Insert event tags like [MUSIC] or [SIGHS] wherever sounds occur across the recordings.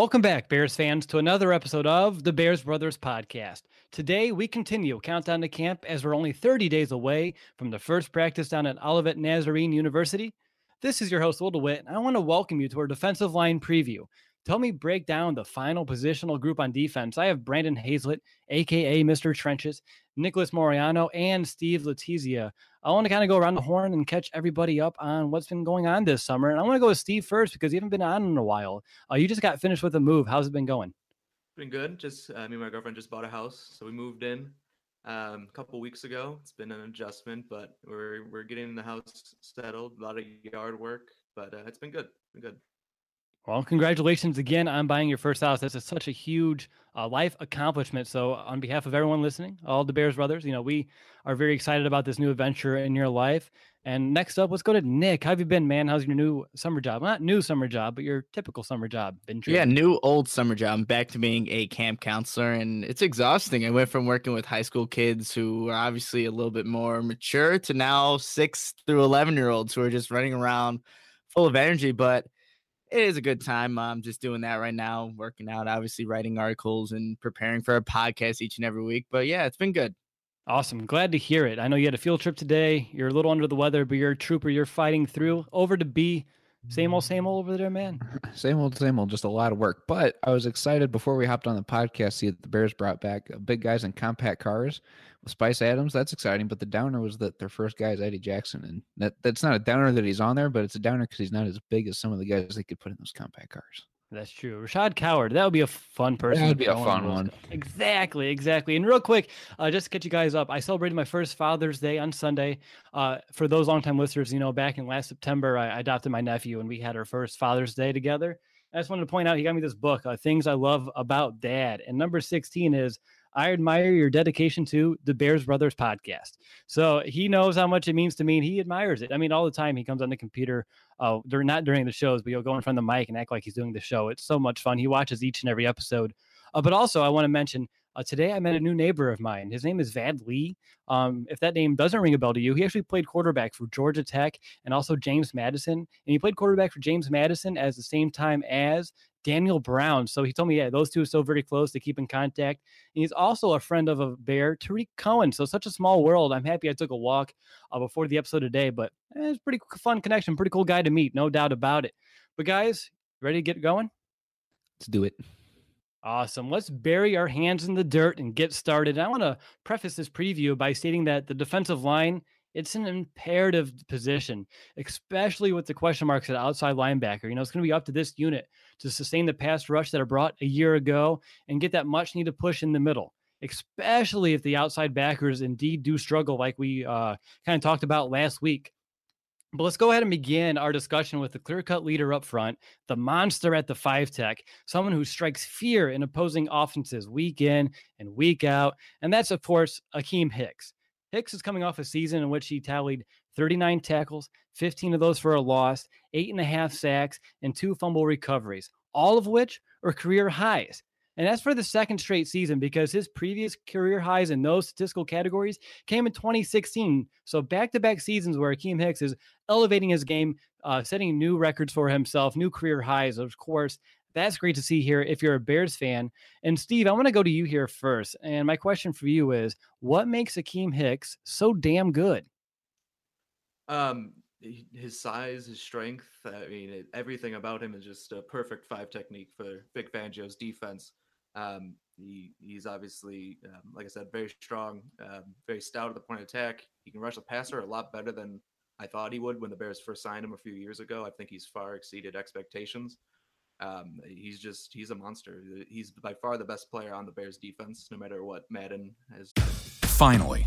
Welcome back, Bears fans, to another episode of the Bears Brothers podcast. Today, we continue countdown to camp as we're only 30 days away from the first practice down at Olivet Nazarene University. This is your host, Will DeWitt, and I want to welcome you to our defensive line preview. To help me break down the final positional group on defense, I have Brandon Hazlett, aka Mr. Trenches, Nicholas Moriano, and Steve Letizia. I want to kind of go around the horn and catch everybody up on what's been going on this summer. And I want to go with Steve first because you haven't been on in a while. Uh, you just got finished with a move. How's it been going? Been good. Just uh, me and my girlfriend just bought a house, so we moved in um, a couple weeks ago. It's been an adjustment, but we're we're getting the house settled. A lot of yard work, but uh, it's been good. Been good. Well, congratulations again on buying your first house. This is such a huge uh, life accomplishment. So, on behalf of everyone listening, all the Bears brothers, you know, we are very excited about this new adventure in your life. And next up, let's go to Nick. How have you been, man? How's your new summer job? Not new summer job, but your typical summer job. Been yeah, new old summer job. I'm back to being a camp counselor, and it's exhausting. I went from working with high school kids who are obviously a little bit more mature to now six through eleven year olds who are just running around full of energy, but it is a good time. I'm just doing that right now, working out, obviously writing articles and preparing for a podcast each and every week. But yeah, it's been good. Awesome. Glad to hear it. I know you had a field trip today. You're a little under the weather, but you're a trooper. You're fighting through. Over to B. Same old, mm. same old over there, man. [LAUGHS] Same old, same old. Just a lot of work. But I was excited before we hopped on the podcast. See that the Bears brought back uh, big guys in compact cars. Spice Adams, that's exciting. But the downer was that their first guy is Eddie Jackson, and that that's not a downer that he's on there, but it's a downer because he's not as big as some of the guys they could put in those compact cars. That's true. Rashad Coward, that would be a fun person. That would be a fun one. Exactly, exactly. And real quick, uh, just to catch you guys up, I celebrated my first Father's Day on Sunday. Uh, for those longtime listeners, you know, back in last September, I, I adopted my nephew, and we had our first Father's Day together. I just wanted to point out, he got me this book, uh, Things I Love About Dad. And number 16 is I admire your dedication to the Bears Brothers podcast. So he knows how much it means to me and he admires it. I mean, all the time he comes on the computer, uh, during not during the shows, but he'll go in front of the mic and act like he's doing the show. It's so much fun. He watches each and every episode. Uh, but also, I want to mention Uh, today, I met a new neighbor of mine. His name is Vad Lee. Um, if that name doesn't ring a bell to you, he actually played quarterback for Georgia Tech and also James Madison. And he played quarterback for James Madison at the same time as Daniel Brown. So he told me, yeah, those two are so very close to keep in contact. And he's also a friend of a bear, Tarik Cohen. So such a small world. I'm happy I took a walk uh, before the episode today, but eh, it's pretty fun connection, pretty cool guy to meet, no doubt about it. But guys, ready to get going? Let's do it. Awesome. Let's bury our hands in the dirt and get started. I want to preface this preview by stating that the defensive line, it's an imperative position, especially with the question marks at outside linebacker. You know, it's going to be up to this unit to sustain the pass rush that I brought a year ago and get that much needed push in the middle, especially if the outside backers indeed do struggle, like we uh, kind of talked about last week. But let's go ahead and begin our discussion with the clear cut leader up front, the monster at the five tech, someone who strikes fear in opposing offenses week in and week out. And that's, of course, Akiem Hicks. Hicks is coming off a season in which he tallied 39 tackles, 15 of those for a loss, eight and a half sacks, and two fumble recoveries, all of which are career highs. And that's for the second straight season because his previous career highs in those statistical categories came in 2016. So back to back seasons where Akiem Hicks is elevating his game, uh, setting new records for himself, new career highs. Of course, that's great to see here if you're a Bears fan. And Steve, I want to go to you here first. And my question for you is what makes Akiem Hicks so damn good? Um, his size, his strength. I mean, it, everything about him is just a perfect five technique for Vic Fangio's defense. Um, he, he's obviously, um, like I said, very strong, um, very stout at the point of attack. He can rush the passer a lot better than I thought he would when the Bears first signed him a few years ago. I think he's far exceeded expectations. Um, he's just he's a monster. He's by far the best player on the Bears defense, no matter what Madden has. Finally,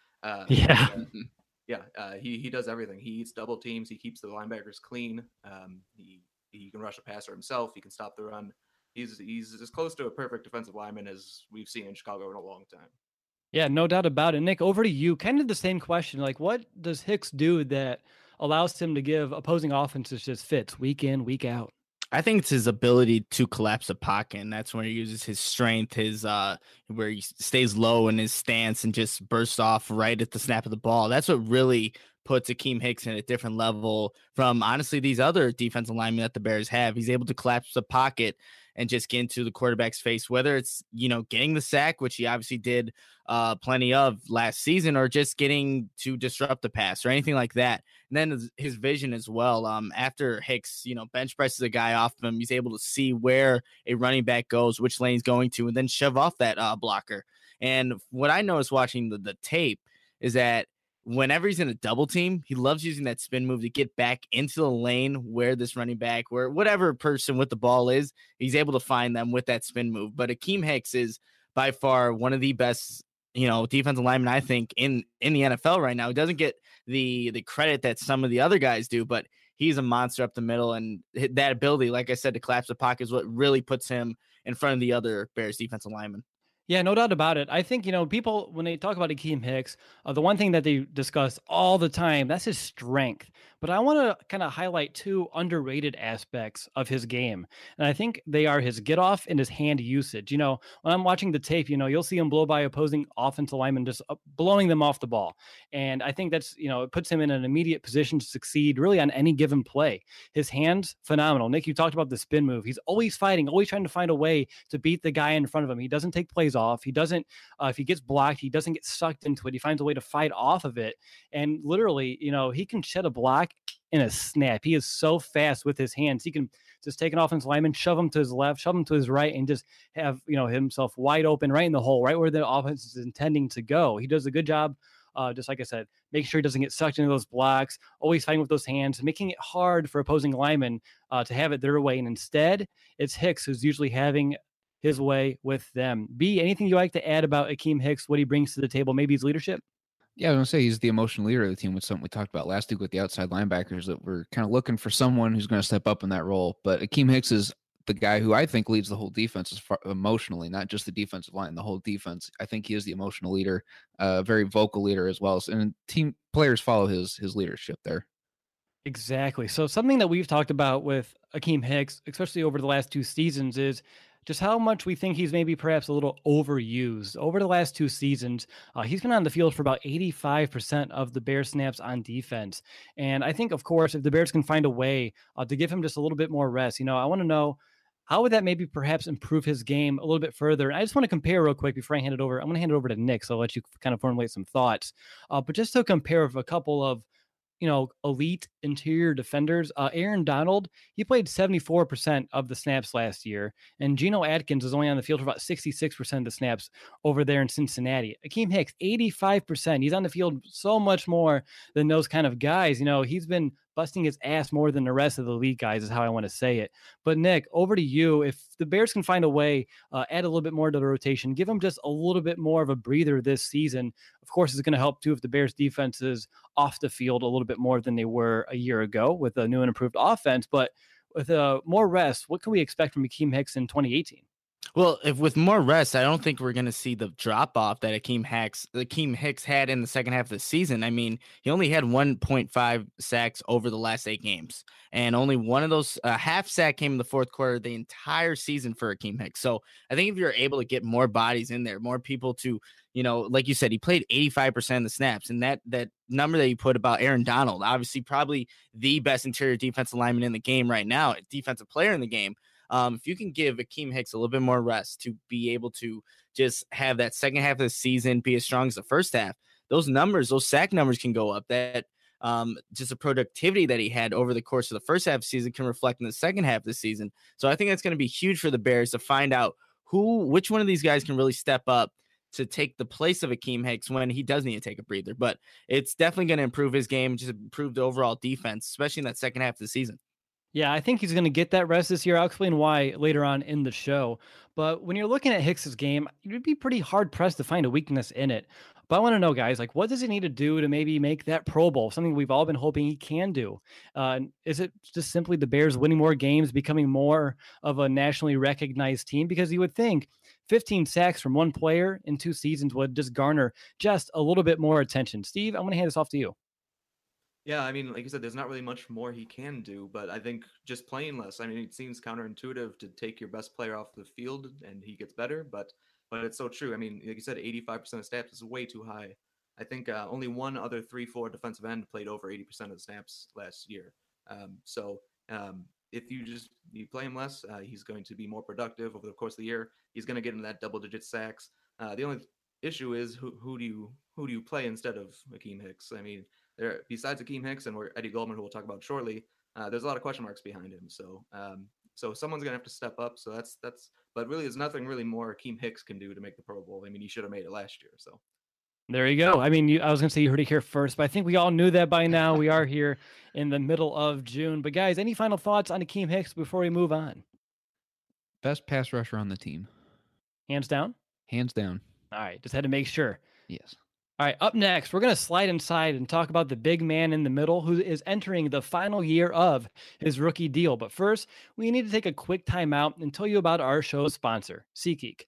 Uh, Yeah. uh, yeah, uh, he he does everything. He eats double teams. He keeps the linebackers clean. Um, he he can rush a passer himself. He can stop the run. He's he's as close to a perfect defensive lineman as we've seen in Chicago in a long time. Yeah, no doubt about it. Nick, over to you. Kind of the same question. Like, what does Hicks do that allows him to give opposing offenses just fits week in, week out? I think it's his ability to collapse a pocket, and that's when he uses his strength, his uh, where he stays low in his stance and just bursts off right at the snap of the ball. That's what really puts Akiem Hicks in a different level from honestly these other defensive linemen that the Bears have. He's able to collapse the pocket and just get into the quarterback's face, whether it's you know getting the sack, which he obviously did uh, plenty of last season, or just getting to disrupt the pass or anything like that. And then his, his vision as well. Um, after Hicks, you know, bench presses a guy off of him, he's able to see where a running back goes, which lane he's going to, and then shove off that uh, blocker. And what I noticed watching the, the tape is that whenever he's in a double team, he loves using that spin move to get back into the lane where this running back, where whatever person with the ball is, he's able to find them with that spin move. But Akiem Hicks is by far one of the best, you know, defensive linemen I think in in the NFL right now. He doesn't get the the credit that some of the other guys do, but he's a monster up the middle, and that ability, like I said, to collapse the pocket is what really puts him in front of the other Bears defensive linemen. Yeah, no doubt about it. I think, you know, people, when they talk about Akiem Hicks, uh, the one thing that they discuss all the time, that's his strength. But I want to kind of highlight two underrated aspects of his game. And I think they are his get off and his hand usage. You know, when I'm watching the tape, you know, you'll see him blow by opposing offensive linemen, just uh, blowing them off the ball. And I think that's, you know, it puts him in an immediate position to succeed really on any given play. His hands, phenomenal. Nick, you talked about the spin move. He's always fighting, always trying to find a way to beat the guy in front of him. He doesn't take plays off. He doesn't, uh, if he gets blocked, he doesn't get sucked into it. He finds a way to fight off of it. And literally, you know, he can shed a block in a snap. He is so fast with his hands. He can just take an offensive lineman, shove him to his left, shove him to his right, and just have, you know, himself wide open right in the hole, right where the offense is intending to go. He does a good job. Uh, just like I said, make sure he doesn't get sucked into those blocks, always fighting with those hands, making it hard for opposing linemen uh, to have it their way. And instead, it's Hicks who's usually having his way with them. B, anything you like to add about Akiem Hicks, what he brings to the table, maybe his leadership? Yeah, I was gonna say he's the emotional leader of the team, with something we talked about last week with the outside linebackers that we're kind of looking for someone who's going to step up in that role. But Akiem Hicks is the guy who I think leads the whole defense as far emotionally, not just the defensive line, the whole defense. I think he is the emotional leader, a uh, very vocal leader as well. And team players follow his his leadership there. Exactly. So something that we've talked about with Akiem Hicks, especially over the last two seasons, is just how much we think he's maybe perhaps a little overused. Over the last two seasons, uh, he's been on the field for about 85% of the Bears snaps on defense. And I think, of course, if the Bears can find a way uh, to give him just a little bit more rest, you know, I want to know how would that maybe perhaps improve his game a little bit further? And I just want to compare real quick before I hand it over. I'm going to hand it over to Nick, so I'll let you kind of formulate some thoughts. Uh, but just to compare a couple of you know, elite interior defenders. Uh, Aaron Donald, he played 74% of the snaps last year, and Geno Atkins is only on the field for about 66% of the snaps over there in Cincinnati. Akiem Hicks, 85%. He's on the field so much more than those kind of guys. You know, he's been busting his ass more than the rest of the league guys, is how I want to say it. But Nick, over to you. If the Bears can find a way, uh, add a little bit more to the rotation, give them just a little bit more of a breather this season. Of course, it's going to help too if the Bears defense is off the field a little bit more than they were a year ago with a new and improved offense. But with uh, more rest, what can we expect from Akiem Hicks in 2018? Well, if with more rest, I don't think we're going to see the drop off that Akiem Hicks, Akiem Hicks had in the second half of the season. I mean, he only had 1.5 sacks over the last eight games, and only one of those uh, half sack came in the fourth quarter the entire season for Akiem Hicks. So I think if you're able to get more bodies in there, more people to, you know, like you said, he played 85% of the snaps, and that that number that you put about Aaron Donald, obviously probably the best interior defensive lineman in the game right now, defensive player in the game. Um, if you can give Akiem Hicks a little bit more rest to be able to just have that second half of the season be as strong as the first half, those numbers, those sack numbers can go up. That um, just the productivity that he had over the course of the first half of the season can reflect in the second half of the season. So I think that's going to be huge for the Bears to find out who, which one of these guys can really step up to take the place of Akiem Hicks when he does need to take a breather. But it's definitely going to improve his game, just improve the overall defense, especially in that second half of the season. Yeah, I think he's going to get that rest this year. I'll explain why later on in the show. But when you're looking at Hicks's game, you'd be pretty hard pressed to find a weakness in it. But I want to know, guys, like what does he need to do to maybe make that Pro Bowl something we've all been hoping he can do? Uh, is it just simply the Bears winning more games, becoming more of a nationally recognized team? Because you would think 15 sacks from one player in two seasons would just garner just a little bit more attention. Steve, I'm going to hand this off to you. Yeah, I mean, like you said, there's not really much more he can do, but I think just playing less. I mean, it seems counterintuitive to take your best player off the field and he gets better, but but it's so true. I mean, like you said, 85% of snaps is way too high. I think uh, only one other three-four defensive end played over 80% of the snaps last year. Um, so um, if you just you play him less, uh, he's going to be more productive over the course of the year. He's going to get into that double-digit sacks. Uh, the only issue is who who do you who do you play instead of Akiem Hicks? I mean there besides Akiem Hicks and Eddie Goldman, who we'll talk about shortly, uh, there's a lot of question marks behind him. So um, so someone's gonna have to step up. So that's that's but really there's nothing really more Akiem Hicks can do to make the Pro Bowl. I mean, he should have made it last year. So there you go. I mean, you, I was going to say you heard it here first, but I think we all knew that by now. We are [LAUGHS] here in the middle of June. But guys, any final thoughts on Akiem Hicks before we move on? Best pass rusher on the team. Hands down? Hands down. All right. Just had to make sure. Yes. All right, up next, we're going to slide inside and talk about the big man in the middle who is entering the final year of his rookie deal. But first, we need to take a quick time out and tell you about our show's sponsor, SeatGeek.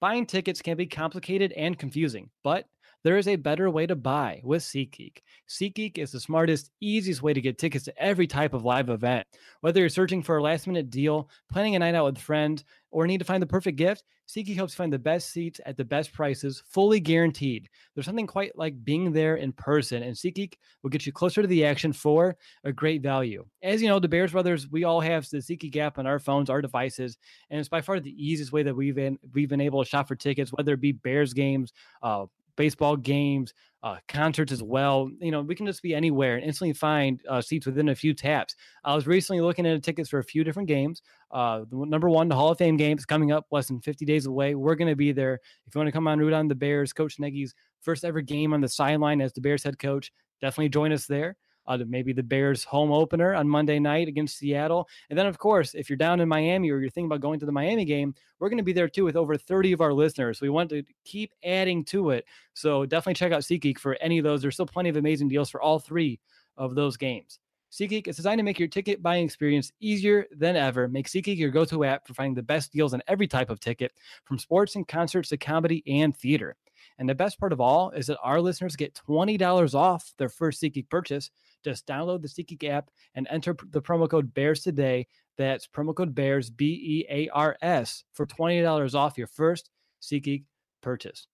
Buying tickets can be complicated and confusing, but there is a better way to buy with SeatGeek. SeatGeek is the smartest, easiest way to get tickets to every type of live event. Whether you're searching for a last minute deal, planning a night out with friends, or need to find the perfect gift, SeatGeek helps find the best seats at the best prices, fully guaranteed. There's something quite like being there in person, and SeatGeek will get you closer to the action for a great value. As you know, the Bears brothers, we all have the SeatGeek app on our phones, our devices, and it's by far the easiest way that we've been we've been able to shop for tickets, whether it be Bears games, uh, baseball games, uh, concerts as well. You know, we can just be anywhere and instantly find uh, seats within a few taps. I was recently looking at tickets for a few different games. Uh, the number one, the Hall of Fame game is coming up less than 50 days away. We're going to be there. If you want to come on root on the Bears, Coach Nagy's first ever game on the sideline as the Bears head coach, definitely join us there. Uh, maybe the Bears home opener on Monday night against Seattle. And then, of course, if you're down in Miami or you're thinking about going to the Miami game, we're going to be there too with over 30 of our listeners. We want to keep adding to it. So definitely check out SeatGeek for any of those. There's still plenty of amazing deals for all three of those games. SeatGeek is designed to make your ticket buying experience easier than ever. Make SeatGeek your go to app for finding the best deals on every type of ticket, from sports and concerts to comedy and theater. And the best part of all is that our listeners get $20 off their first SeatGeek purchase. Just download the SeatGeek app and enter the promo code BEARS today. That's promo code BEARS, B E A R S, for $20 off your first SeatGeek purchase.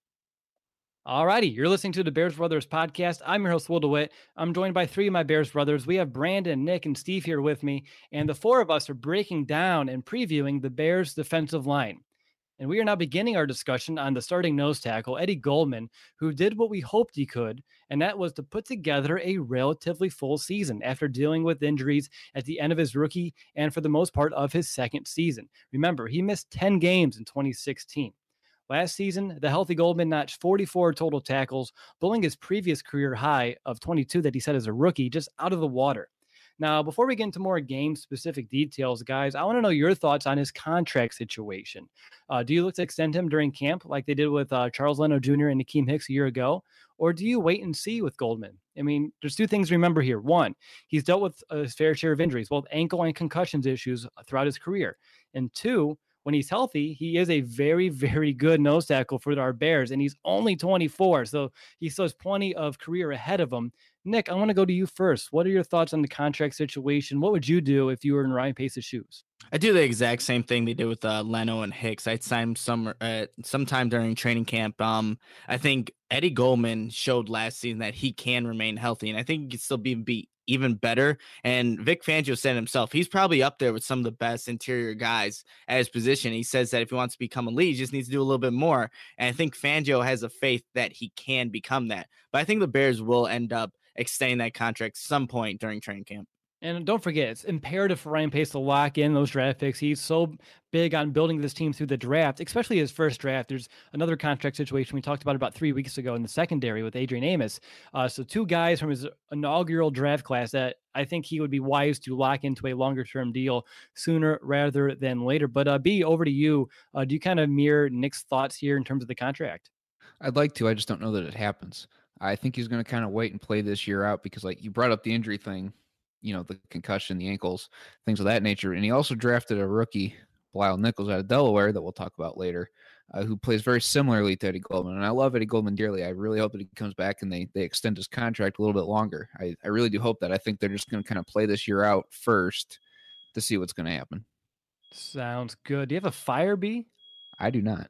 All righty, you're listening to the Bears Brothers podcast. I'm your host, Will DeWitt. I'm joined by three of my Bears brothers. We have Brandon, Nick, and Steve here with me, and the four of us are breaking down and previewing the Bears' defensive line. And we are now beginning our discussion on the starting nose tackle, Eddie Goldman, who did what we hoped he could, and that was to put together a relatively full season after dealing with injuries at the end of his rookie and for the most part of his second season. Remember, he missed 10 games in 2016. Last season, the healthy Goldman notched 44 total tackles, blowing his previous career high of 22 that he set as a rookie just out of the water. Now, before we get into more game specific details, guys, I want to know your thoughts on his contract situation. Uh, do you look to extend him during camp like they did with uh, Charles Leno Jr. and Akiem Hicks a year ago? Or do you wait and see with Goldman? I mean, there's two things to remember here. One, he's dealt with a fair share of injuries, both ankle and concussions issues throughout his career. And two, when he's healthy, he is a very, [LAUGHS] very good nose tackle for our Bears, and he's only 24. So he still has plenty of career ahead of him. Nick, I want to go to you first. What are your thoughts on the contract situation? What would you do if you were in Ryan Pace's shoes? I do the exact same thing they did with uh, Leno and Hicks. I'd sign some uh, sometime during training camp. Um, I think Eddie Goldman showed last season that he can remain healthy, and I think he could still be beat even better. And Vic Fangio said himself, he's probably up there with some of the best interior guys at his position. He says that if he wants to become a lead, he just needs to do a little bit more. And I think Fangio has a faith that he can become that. But I think the Bears will end up extending that contract some point during training camp. And don't forget, it's imperative for Ryan Pace to lock in those draft picks. He's so big on building this team through the draft, especially his first draft. There's another contract situation we talked about about three weeks ago in the secondary with Adrian Amos. Uh, so two guys from his inaugural draft class that I think he would be wise to lock into a longer term deal sooner rather than later. But uh, B, over to you. Uh, do you kind of mirror Nick's thoughts here in terms of the contract? I'd like to. I just don't know that it happens. I think he's going to kind of wait and play this year out because, like, you brought up the injury thing you know, the concussion, the ankles, things of that nature. And he also drafted a rookie, Bilal Nichols, out of Delaware, that we'll talk about later, uh, who plays very similarly to Eddie Goldman. And I love Eddie Goldman dearly. I really hope that he comes back and they they extend his contract a little bit longer. I, I really do hope that. I think they're just going to kind of play this year out first to see what's going to happen. Sounds good. Do you have a fire bee? I do not.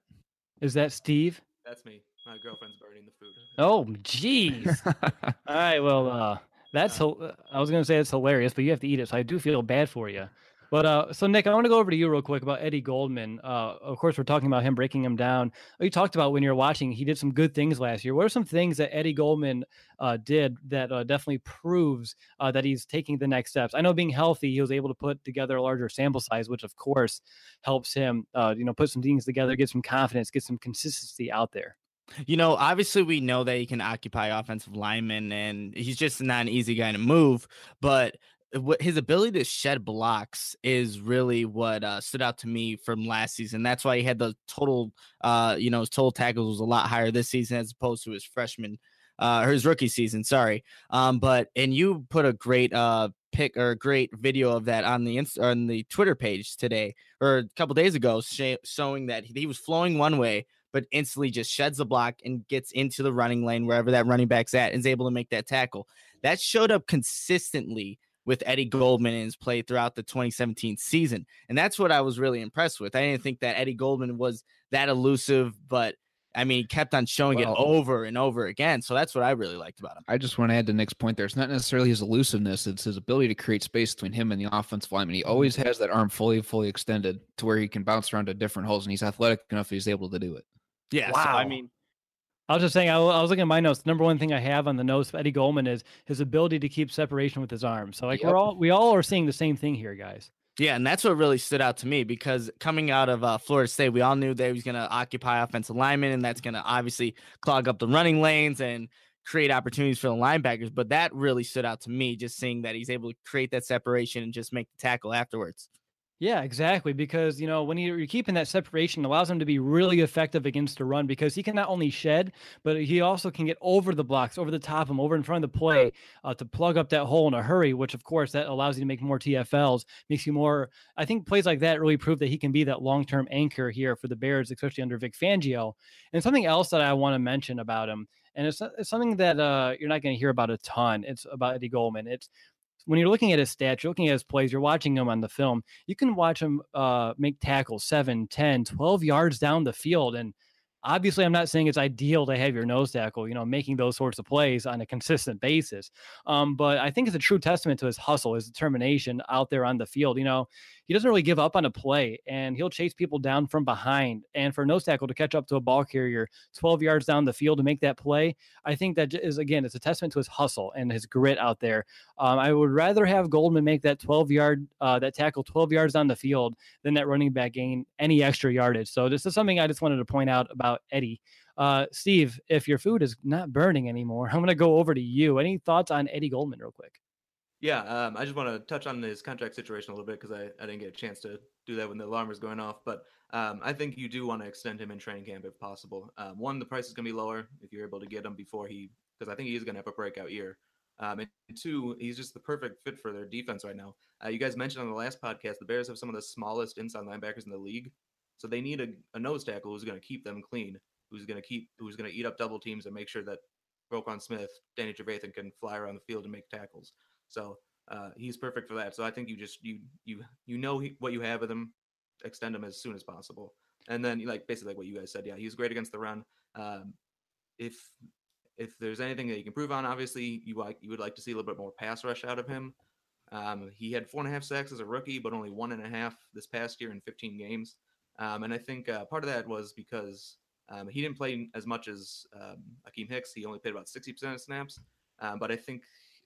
Is that Steve? That's me. My girlfriend's burning the food. Oh, jeez. [LAUGHS] All right. Well, uh, that's uh, I was gonna say it's hilarious, but you have to eat it, so I do feel bad for you. But uh, so Nick, I want to go over to you real quick about Eddie Goldman. Uh, of course, we're talking about him breaking him down. You talked about when you're watching, he did some good things last year. What are some things that Eddie Goldman uh, did that uh, definitely proves uh, that he's taking the next steps? I know being healthy, he was able to put together a larger sample size, which of course helps him. Uh, you know, put some things together, get some confidence, get some consistency out there. You know, obviously we know that he can occupy offensive linemen and he's just not an easy guy to move, but what his ability to shed blocks is really what uh, stood out to me from last season. That's why he had the total, uh, you know, his total tackles was a lot higher this season as opposed to his freshman, uh, or his rookie season. Sorry, um, but and you put a great uh pick or a great video of that on the inst- on the Twitter page today or a couple days ago, sh- showing that he was flowing one way, but instantly just sheds the block and gets into the running lane wherever that running back's at and is able to make that tackle. That showed up consistently with Eddie Goldman in his play throughout the 2017 season. And that's what I was really impressed with. I didn't think that Eddie Goldman was that elusive, but I mean, he kept on showing well, it over and over again. So that's what I really liked about him. I just want to add to Nick's point there. It's not necessarily his elusiveness, it's his ability to create space between him and the offensive lineman. He always has that arm fully, fully extended to where he can bounce around to different holes, and he's athletic enough he's able to do it. Yeah. Wow. So, I mean, I was just saying, I, I, was looking at my notes. The number one thing I have on the notes of Eddie Goldman is his ability to keep separation with his arms. So, like, yep. we're all we all are seeing the same thing here, guys. Yeah, and that's what really stood out to me because coming out of uh, Florida State, we all knew that he was going to occupy offensive linemen, and that's going to obviously clog up the running lanes and create opportunities for the linebackers. But that really stood out to me, just seeing that he's able to create that separation and just make the tackle afterwards. Yeah, exactly. Because you know when you're keeping that separation, allows him to be really effective against the run because he can not only shed, but he also can get over the blocks, over the top of him, over in front of the play uh, to plug up that hole in a hurry. Which of course that allows you to make more TFLs, makes you more. I think plays like that really prove that he can be that long term anchor here for the Bears, especially under Vic Fangio. And something else that I want to mention about him, and it's, it's something that uh, you're not going to hear about a ton. It's about Eddie Goldman. It's when you're looking at his stats, you're looking at his plays, you're watching him on the film, you can watch him uh, make tackles 7, 10, 12 yards down the field. And obviously, I'm not saying it's ideal to have your nose tackle, you know, making those sorts of plays on a consistent basis. Um, but I think it's a true testament to his hustle, his determination out there on the field. You know, he doesn't really give up on a play and he'll chase people down from behind. And for nose tackle to catch up to a ball carrier 12 yards down the field to make that play, I think that is, again, it's a testament to his hustle and his grit out there. Um, I would rather have Goldman make that 12 yard, uh, that tackle 12 yards down the field than that running back gain any extra yardage. So this is something I just wanted to point out about Eddie. Uh, Steve, if your food is not burning anymore, [LAUGHS] I'm going to go over to you. Any thoughts on Eddie Goldman, real quick? Yeah, um, I just want to touch on his contract situation a little bit because I, I didn't get a chance to do that when the alarm was going off. But um, I think you do want to extend him in training camp if possible. Um, one, the price is going to be lower if you're able to get him before he, because I think he is going to have a breakout year. Um, and two, he's just the perfect fit for their defense right now. Uh, you guys mentioned on the last podcast, the Bears have some of the smallest inside linebackers in the league, so they need a, a nose tackle who's going to keep them clean, who's going to keep, who's going to eat up double teams and make sure that Roquan Smith, Danny Trevathan can fly around the field and make tackles. So uh, he's perfect for that. So I think you just you you you know what you have with him, extend him as soon as possible, and then like basically like what you guys said, yeah, he's great against the run. Um, if if there's anything that you can prove on, obviously you like you would like to see a little bit more pass rush out of him. Um, he had four and a half sacks as a rookie, but only one and a half this past year in 15 games. Um, and I think uh, part of that was because um, he didn't play as much as um, Akiem Hicks. He only played about 60% of snaps. Um, but I think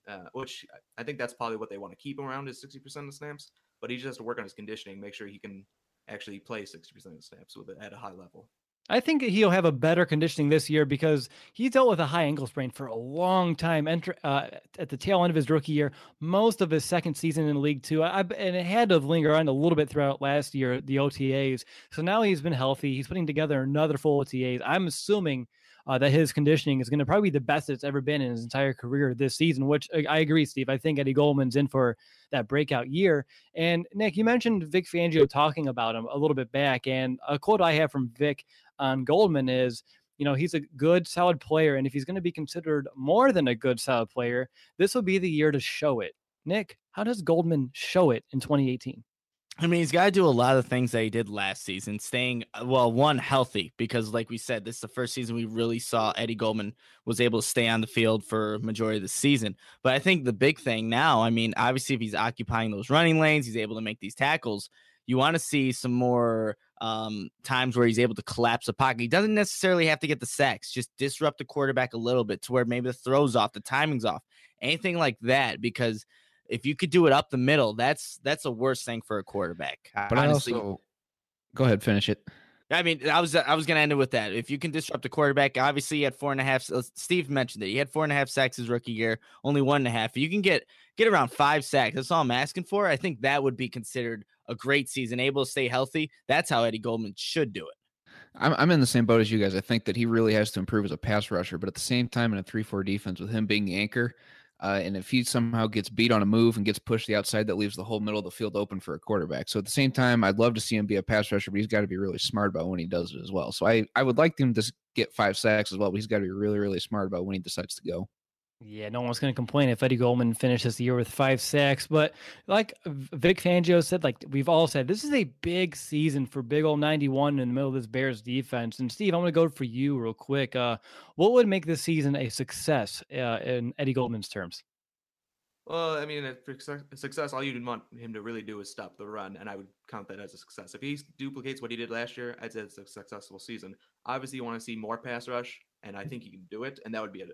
uh, which I think that's probably what they want to keep him around is 60% of the snaps. But he just has to work on his conditioning, make sure he can actually play 60% of the snaps with it at a high level. I think he'll have a better conditioning this year because he dealt with a high ankle sprain for a long time. Enter, uh, at the tail end of his rookie year, most of his second season in League Two, I, and it had to linger on a little bit throughout last year, the OTAs. So now he's been healthy. He's putting together another full OTAs. I'm assuming uh, that his conditioning is going to probably be the best it's ever been in his entire career this season, which uh, I agree, Steve. I think Eddie Goldman's in for that breakout year. And Nick, you mentioned Vic Fangio talking about him a little bit back. And a quote I have from Vic on Goldman is, you know, he's a good, solid player. And if he's going to be considered more than a good, solid player, this will be the year to show it. Nick, how does Goldman show it in 2018? I mean, he's got to do a lot of things that he did last season, staying, uh, well, one, healthy, because like we said, this is the first season we really saw Eddie Goldman was able to stay on the field for majority of the season. But I think the big thing now, I mean, obviously, if he's occupying those running lanes, he's able to make these tackles. You want to see some more um, times where he's able to collapse the pocket. He doesn't necessarily have to get the sacks, just disrupt the quarterback a little bit to where maybe the throws off, the timing's off, anything like that, because – if you could do it up the middle, that's that's a worst thing for a quarterback. But Honestly, I also go ahead, finish it. I mean, I was I was gonna end it with that. If you can disrupt a quarterback, obviously he had four and a half. Steve mentioned it. He had four and a half sacks his rookie year, only one and a half. If you can get get around five sacks, that's all I'm asking for. I think that would be considered a great season, able to stay healthy. That's how Eddie Goldman should do it. I'm I'm in the same boat as you guys. I think that he really has to improve as a pass rusher, but at the same time, in a three-four defense with him being the anchor, uh, and if he somehow gets beat on a move and gets pushed the outside, that leaves the whole middle of the field open for a quarterback. So at the same time, I'd love to see him be a pass rusher, but he's got to be really smart about when he does it as well. So I, I would like him to get five sacks as well, but he's got to be really, really smart about when he decides to go. Yeah, no one's going to complain if Eddie Goldman finishes the year with five sacks. But like Vic Fangio said, like we've all said, this is a big season for big old 91 in the middle of this Bears defense. And Steve, I'm going to go for you real quick. Uh, what would make this season a success uh, in Eddie Goldman's terms? Well, I mean, for success, all you'd want him to really do is stop the run, and I would count that as a success. If he duplicates what he did last year, I'd say it's a successful season. Obviously, you want to see more pass rush, and I think he can do it, and that would be a,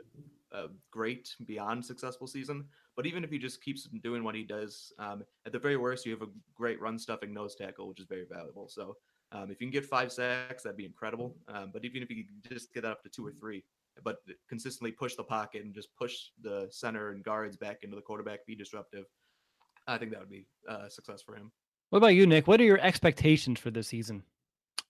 a great beyond successful season. But even if he just keeps doing what he does, um, at the very worst, you have a great run stuffing nose tackle, which is very valuable. So um, if you can get five sacks, that'd be incredible. Um, but even if you just get that up to two or three, but consistently push the pocket and just push the center and guards back into the quarterback, be disruptive. I think that would be uh, success for him. What about you, Nick? What are your expectations for this season?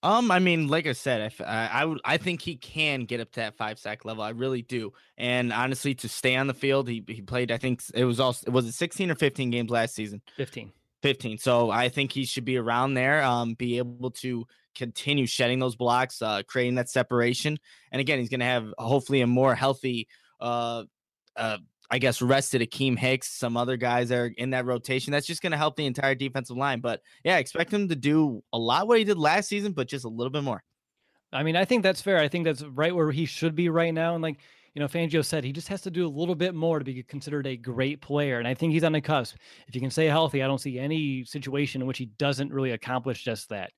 Um, I mean, like I said, I, I would, I think he can get up to that five sack level. I really do. And honestly, to stay on the field, he he played. I think it was also was it sixteen or fifteen games last season. Fifteen. 15. So I think he should be around there, um, be able to continue shedding those blocks, uh, creating that separation. And again, he's going to have hopefully a more healthy, uh, uh, I guess, rested Akiem Hicks, some other guys that are in that rotation. That's just going to help the entire defensive line. But yeah, expect him to do a lot what he did last season, but just a little bit more. I mean, I think that's fair. I think that's right where he should be right now. And like, you know, Fangio said he just has to do a little bit more to be considered a great player. And I think he's on the cusp. If he can stay healthy, I don't see any situation in which he doesn't really accomplish just that.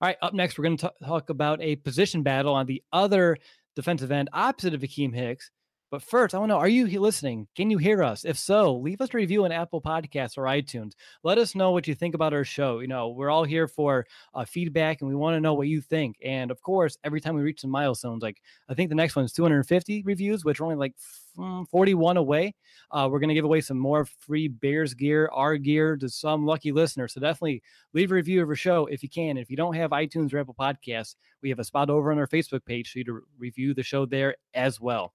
All right, up next, we're going to talk about a position battle on the other defensive end opposite of Akiem Hicks. But first, I want to know are you listening? Can you hear us? If so, leave us a review on Apple Podcasts or iTunes. Let us know what you think about our show. You know, we're all here for uh, feedback and we want to know what you think. And of course, every time we reach some milestones, like I think the next one is 250 reviews, which are only like mm, 41 away. Uh, we're going to give away some more free Bears gear, our gear to some lucky listeners. So definitely leave a review of our show if you can. If you don't have iTunes or Apple Podcasts, we have a spot over on our Facebook page for you to review the show there as well.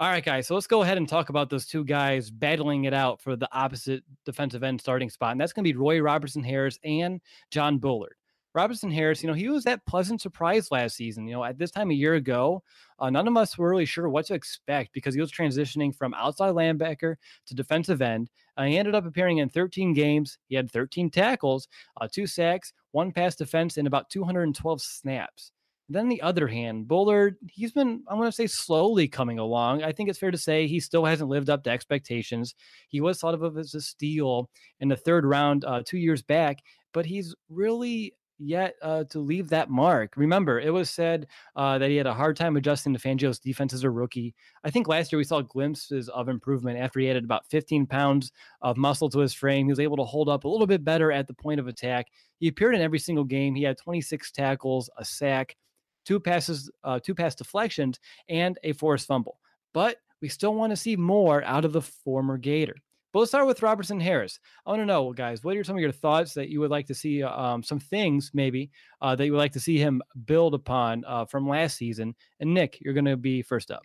All right, guys. So let's go ahead and talk about those two guys battling it out for the opposite defensive end starting spot. And that's going to be Roy Robertson Harris and Jon Bullard. Robertson Harris, you know, he was that pleasant surprise last season. You know, at this time a year ago, uh, none of us were really sure what to expect because he was transitioning from outside linebacker to defensive end. Uh, he ended up appearing in 13 games. He had 13 tackles, uh, two sacks, one pass defense, and about 212 snaps. Then, on the other hand, Bullard, he's been, I'm going to say, slowly coming along. I think it's fair to say he still hasn't lived up to expectations. He was thought of as a steal in the third round uh, two years back, but he's really yet uh, to leave that mark. Remember, it was said uh, that he had a hard time adjusting to Fangio's defense as a rookie. I think last year we saw glimpses of improvement after he added about 15 pounds of muscle to his frame. He was able to hold up a little bit better at the point of attack. He appeared in every single game. He had 26 tackles, a sack, two passes, uh, two pass deflections, and a forced fumble. But we still want to see more out of the former Gator. But let's start with Robertson Harris. I want to know, guys, what are some of your thoughts that you would like to see, uh, um, some things maybe uh, that you would like to see him build upon uh, from last season? And Nick, you're going to be first up.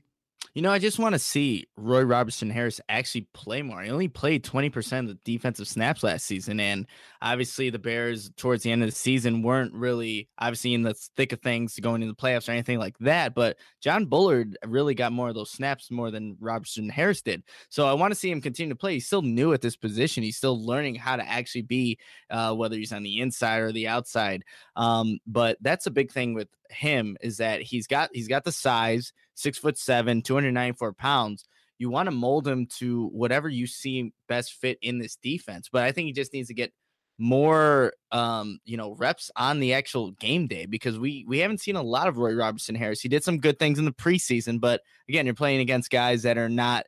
You know, I just want to see Roy Robertson Harris actually play more. He only played 20% of the defensive snaps last season. And obviously, the Bears, towards the end of the season, weren't really obviously in the thick of things going into the playoffs or anything like that. But Jon Bullard really got more of those snaps more than Robertson Harris did. So I want to see him continue to play. He's still new at this position. He's still learning how to actually be, uh, whether he's on the inside or the outside. Um, but that's a big thing with him is that he's got he's got the size, six foot seven, 294 pounds. You want to mold him to whatever you see best fit in this defense. But I think he just needs to get more um you know reps on the actual game day because we we haven't seen a lot of Roy Robertson Harris. He did some good things in the preseason, but again, you're playing against guys that are not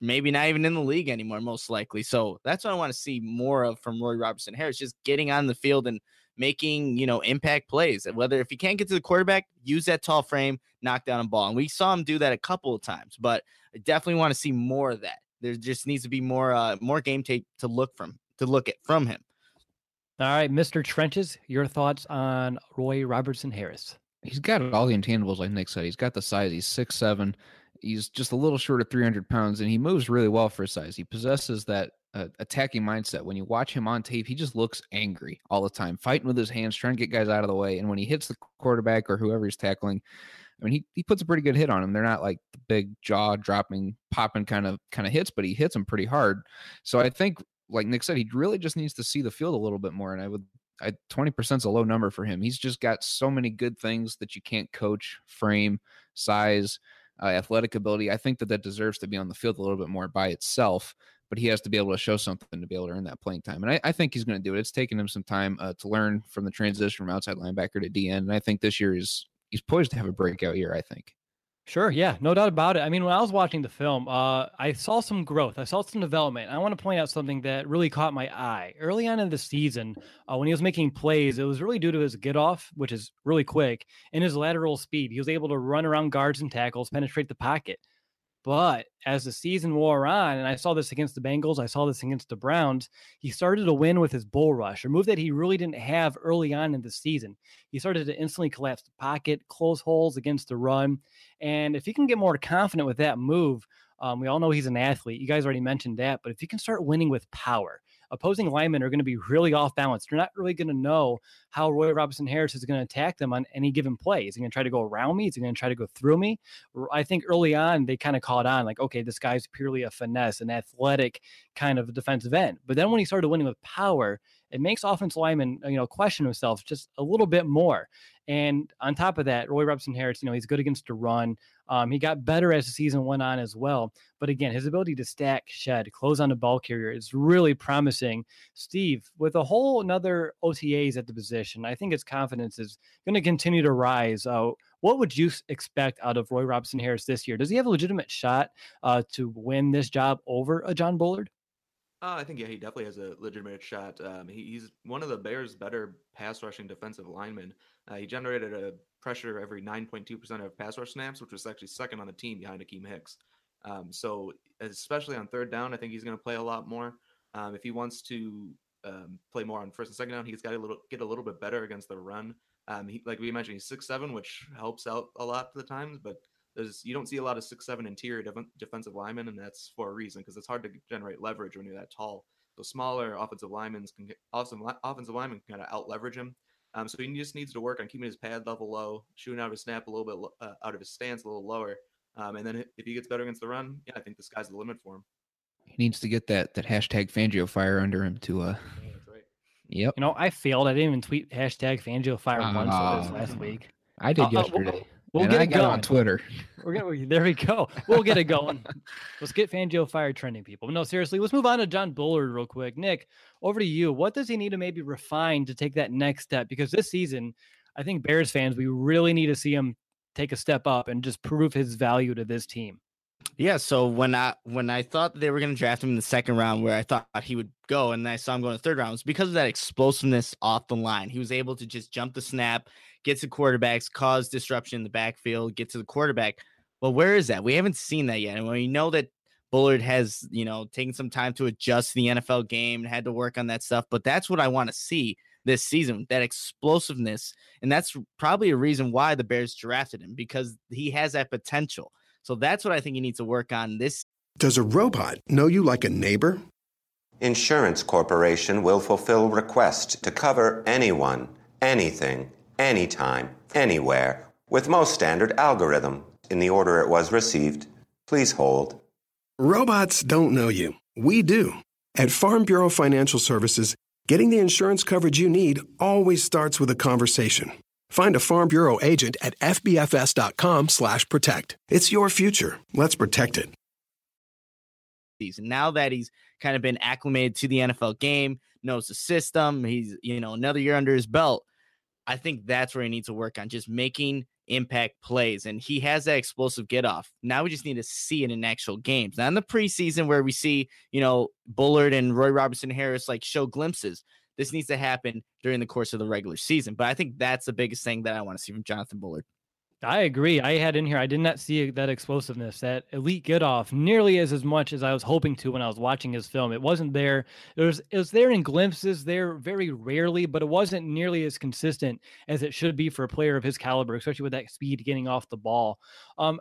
maybe not even in the league anymore, most likely. So that's what I want to see more of from Roy Robertson Harris, just getting on the field and making, you know, impact plays. Whether if he can't get to the quarterback, use that tall frame, knock down a ball. And we saw him do that a couple of times, but I definitely want to see more of that. There just needs to be more uh more game tape to look from to look at from him. All right, Mr. Trenches, your thoughts on Roy Robertson Harris? He's got all the intangibles, like Nick said. He's got the size. He's six seven. He's just a little short of 300 pounds, and he moves really well for his size. He possesses that uh, attacking mindset. When you watch him on tape, he just looks angry all the time, fighting with his hands, trying to get guys out of the way. And when he hits the quarterback or whoever he's tackling, I mean, he, he puts a pretty good hit on him. They're not like the big jaw dropping, popping kind of kind of hits, but he hits them pretty hard. So I think, like Nick said, he really just needs to see the field a little bit more. And I would, I twenty percent is a low number for him. He's just got so many good things that you can't coach: frame, size, uh, athletic ability. I think that that deserves to be on the field a little bit more by itself but he has to be able to show something to be able to earn that playing time. And I, I think he's going to do it. It's taken him some time uh, to learn from the transition from outside linebacker to DE. And I think this year is he's poised to have a breakout year. I think. Sure, yeah, no doubt about it. I mean, when I was watching the film, uh, I saw some growth. I saw some development. I want to point out something that really caught my eye early on in the season. Uh, when he was making plays, it was really due to his get off, which is really quick, and his lateral speed. He was able to run around guards and tackles, penetrate the pocket. But as the season wore on, and I saw this against the Bengals, I saw this against the Browns, he started to win with his bull rush, a move that he really didn't have early on in the season. He started to instantly collapse the pocket, close holes against the run. And if he can get more confident with that move, um, we all know he's an athlete. You guys already mentioned that. But if he can start winning with power, opposing linemen are going to be really off balance. They're not really going to know how Roy Robinson Harris is going to attack them on any given play. Is he going to try to go around me? Is he going to try to go through me? I think early on they kind of caught on like, okay, this guy's purely a finesse, an athletic kind of defensive end. But then when he started winning with power, it makes offensive linemen, you know, question himself just a little bit more. And on top of that, Roy Robertson Harris, you know, he's good against the run. Um, he got better as the season went on as well. But again, his ability to stack, shed, close on the ball carrier is really promising. Steve, with a whole another OTAs at the position, I think his confidence is going to continue to rise. Uh, what would you expect out of Roy Robertson Harris this year? Does he have a legitimate shot uh, to win this job over a Jon Bullard? Uh, I think yeah, he definitely has a legitimate shot. Um, he, he's one of the Bears' better pass rushing defensive linemen. Uh, he generated a pressure every 9.2% of pass rush snaps, which was actually second on the team behind Akiem Hicks. Um, so especially on third down, I think he's going to play a lot more. Um, if he wants to um, play more on first and second down, he's got to little, get a little bit better against the run. Um, he, like we mentioned, he's six seven, which helps out a lot the times, but there's you don't see a lot of six seven interior def- defensive linemen, and that's for a reason because it's hard to generate leverage when you're that tall. So smaller offensive linemen can get offensive, offensive linemen can kind of out leverage him. Um, so he just needs to work on keeping his pad level low, shooting out of his snap a little bit uh, out of his stance a little lower. Um, and then if he gets better against the run, yeah, I think the sky's the limit for him. He needs to get that that hashtag Fangio fire under him to uh. right. Yep. You know, I failed. I didn't even tweet hashtag Fangio fire uh, once uh, last week. I did uh, yesterday. We'll get I it going on Twitter. [LAUGHS] We're gonna there we go. We'll get it going. let's get Fangio fire trending people. no, seriously, let's move on to Jon Bullard real quick. Nick, over to you. What does he need to maybe refine to take that next step? Because this season, I think Bears fans, we really need to see him take a step up and just prove his value to this team. Yeah, so when I when I thought they were going to draft him in the second round, where I thought he would go, and I saw him going to third round, was because of that explosiveness off the line. He was able to just jump the snap, get to quarterbacks, cause disruption in the backfield, get to the quarterback. Well, where is that? We haven't seen that yet, and we know that Bullard has you know taken some time to adjust the NFL game and had to work on that stuff. But that's what I want to see this season that explosiveness, and that's probably a reason why the Bears drafted him because he has that potential. So that's what I think he needs to work on this. Does a robot know you like a neighbor? Insurance Corporation will fulfill requests to cover anyone, anything, anytime, anywhere, with most standard algorithm in the order it was received. Please hold. Robots don't know you. We do. At Farm Bureau Financial Services, getting the insurance coverage you need always starts with a conversation. Find a Farm Bureau agent at fbfs.com/protect. It's your future. Let's protect it. Now that he's kind of been acclimated to the NFL game, knows the system, he's you know another year under his belt. I think that's where he needs to work on just making impact plays. And he has that explosive get off. Now we just need to see it in actual games. Not in the preseason where we see, you know, Bullard and Roy Robinson Harris like show glimpses. This needs to happen during the course of the regular season. But I think that's the biggest thing that I want to see from Jonathan Bullard. I agree. I had in here, I did not see that explosiveness, that elite get off nearly as, as much as I was hoping to when I was watching his film. It wasn't there. It was, it was there in glimpses there very rarely, but it wasn't nearly as consistent as it should be for a player of his caliber, especially with that speed getting off the ball. Um,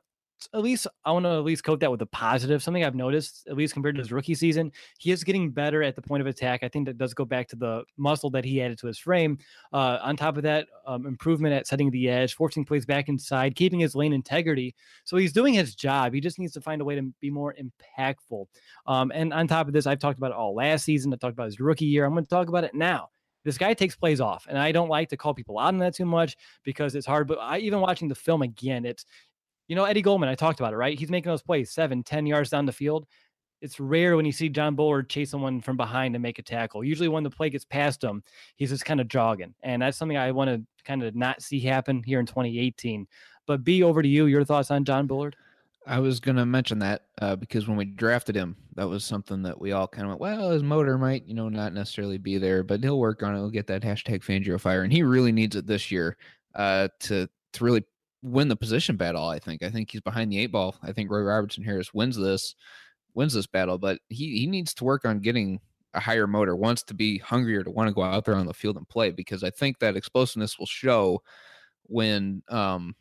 at least I want to at least coat that with a positive. Something I've noticed, at least compared to his rookie season, he is getting better at the point of attack. I think that does go back to the muscle that he added to his frame. Uh, on top of that, um, improvement at setting the edge, forcing plays back inside, keeping his lane integrity. So he's doing his job. He just needs to find a way to be more impactful. Um, and on top of this, I've talked about it all last season. I talked about his rookie year. I'm going to talk about it now this guy takes plays off and i don't like to call people out on that too much because it's hard but i even watching the film again it's you know, Eddie Goldman, I talked about it, right? He's making those plays seven, ten yards down the field. It's rare when you see Jon Bullard chase someone from behind and make a tackle. Usually, when the play gets past him, he's just kind of jogging. And that's something I want to kind of not see happen here in 2018. But B, over to you. Your thoughts on Jon Bullard? I was going to mention that uh, because when we drafted him, that was something that we all kind of went, well, his motor might, you know, not necessarily be there, but he'll work on it. He'll get that hashtag Fangio fire. And he really needs it this year uh, to, to really win the position battle. I think. I think he's behind the eight ball. I think Roy Robertson Harris wins this, wins this battle, but he, he needs to work on getting a higher motor, wants to be hungrier to want to go out there on the field and play because I think that explosiveness will show when um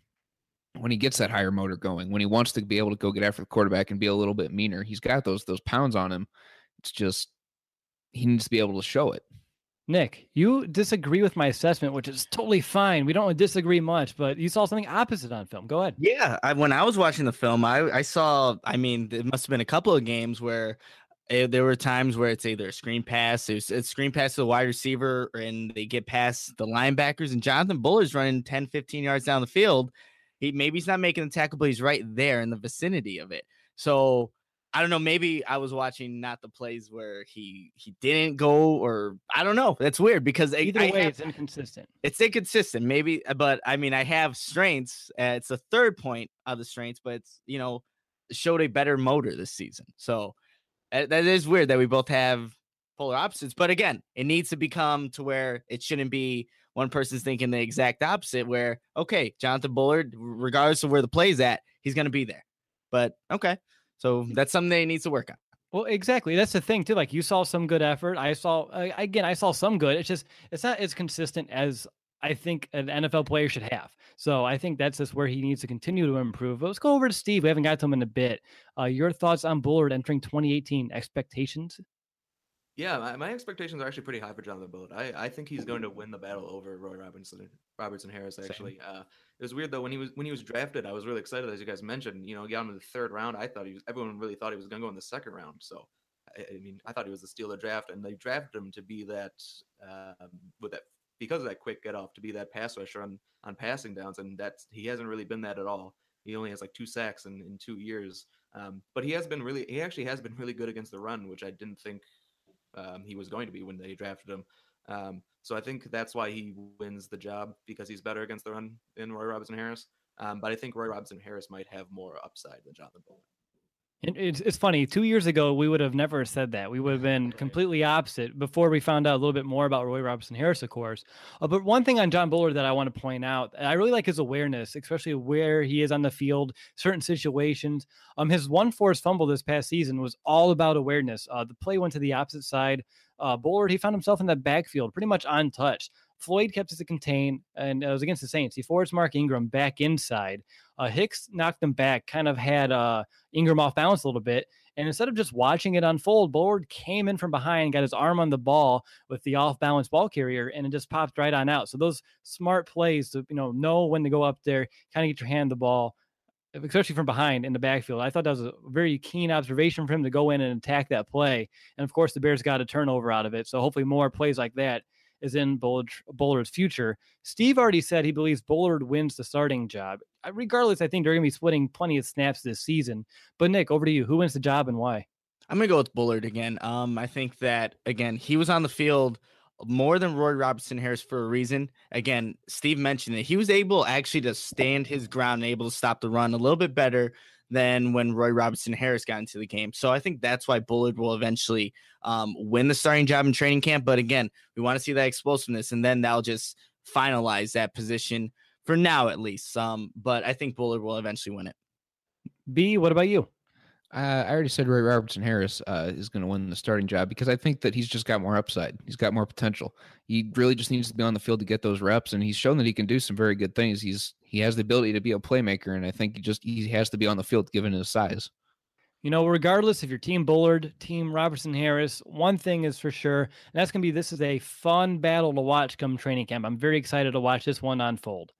when he gets that higher motor going, when he wants to be able to go get after the quarterback and be a little bit meaner. He's got those those pounds on him. It's just he needs to be able to show it. Nick, you disagree with my assessment, which is totally fine. We don't disagree much, but you saw something opposite on film. Go ahead. Yeah, I, when I was watching the film, I, I saw. I mean, it must have been a couple of games where it, eh, there were times where it's either a screen pass, it's a screen pass to the wide receiver, and they get past the linebackers, and Jonathan Bullard's running 10, 15 yards down the field. He maybe he's not making the tackle, but he's right there in the vicinity of it. So I don't know. Maybe I was watching not the plays where he he didn't go, or I don't know. That's weird because either I way, have, it's inconsistent. It's inconsistent, maybe. Uh, but I mean, I have strengths. Uh, it's the third point of the strengths, but it's you know showed a better motor this season. So uh, that is weird that we both have polar opposites. But again, it needs to become to where it shouldn't be one person's thinking the exact opposite. Where okay, Jonathan Bullard, regardless of where the play's at, he's going to be there. But okay, so that's something they needs to work on. Well, exactly. That's the thing too. Like you saw some good effort. I saw again. I saw some good. It's just it's not as consistent as I think an NFL player should have. So I think that's just where he needs to continue to improve. But let's go over to Steve. We haven't got to him in a bit. Uh, your thoughts on Bullard entering 2018 expectations? Yeah, my, my, expectations are actually pretty high for Jonathan Bullard. I, I think he's going to win the battle over Roy Robinson Robertson Harris. Actually, uh, it was weird though when he was when he was drafted. I was really excited, as you guys mentioned. You know, got him in the third round. I thought he was. Everyone really thought he was going to go in the second round. So, I, I, mean, I thought he was the steal of the draft, and they drafted him to be that um, with that because of that quick get off to be that pass rusher on on passing downs, and that's he hasn't really been that at all. He only has like two sacks in in two years. Um, but he has been really, he actually has been really good against the run, which I didn't think um, he was going to be when they drafted him. Um, so I think that's why he wins the job because he's better against the run than Roy Robinson Harris. Um, but I think Roy Robinson Harris might have more upside than Jonathan Bullard. It's, it's funny. Two years ago, we would have never said that. We would have been completely opposite before we found out a little bit more about Roy Robertson Harris, of course. Uh, but one thing on Jon Bullard that I want to point out, I really like his awareness, especially where he is on the field, certain situations. Um, his one forced fumble this past season was all about awareness. Uh, the play went to the opposite side. Uh, Bullard, he found himself in the backfield, pretty much untouched. Floyd kept it contained, and it was against the Saints. He forced Mark Ingram back inside. Uh, Hicks knocked him back, kind of had uh, Ingram off balance a little bit. And instead of just watching it unfold, Bullard came in from behind, got his arm on the ball with the off balance ball carrier, and it just popped right on out. So those smart plays to you know know when to go up there, kind of get your hand the ball, especially from behind in the backfield. I thought that was a very keen observation for him to go in and attack that play. And of course, the Bears got a turnover out of it. So hopefully more plays like that is in Bullard, Bullard's future. Steve already said he believes Bullard wins the starting job. Regardless, I think they're going to be splitting plenty of snaps this season. But Nick, over to you. Who wins the job and why? I'm going to go with Bullard again. Um, I think that again he was on the field more than Roy Robertson Harris for a reason. Again, Steve mentioned that he was able actually to stand his ground and able to stop the run a little bit better than when Roy Robinson Harris got into the game. So I think that's why Bullard will eventually um, win the starting job in training camp. But again, we want to see that explosiveness, and then that'll just finalize that position for now, at least. Um, but I think Bullard will eventually win it. B, what about you? Uh, I already said Roy Robertson Harris uh, is going to win the starting job because I think that he's just got more upside. He's got more potential. He really just needs to be on the field to get those reps, and he's shown that he can do some very good things. He's he has the ability to be a playmaker, and I think he just he has to be on the field given his size. You know, regardless if you're Team Bullard, Team Robertson Harris, one thing is for sure, and that's going to be this is a fun battle to watch come training camp. I'm very excited to watch this one unfold.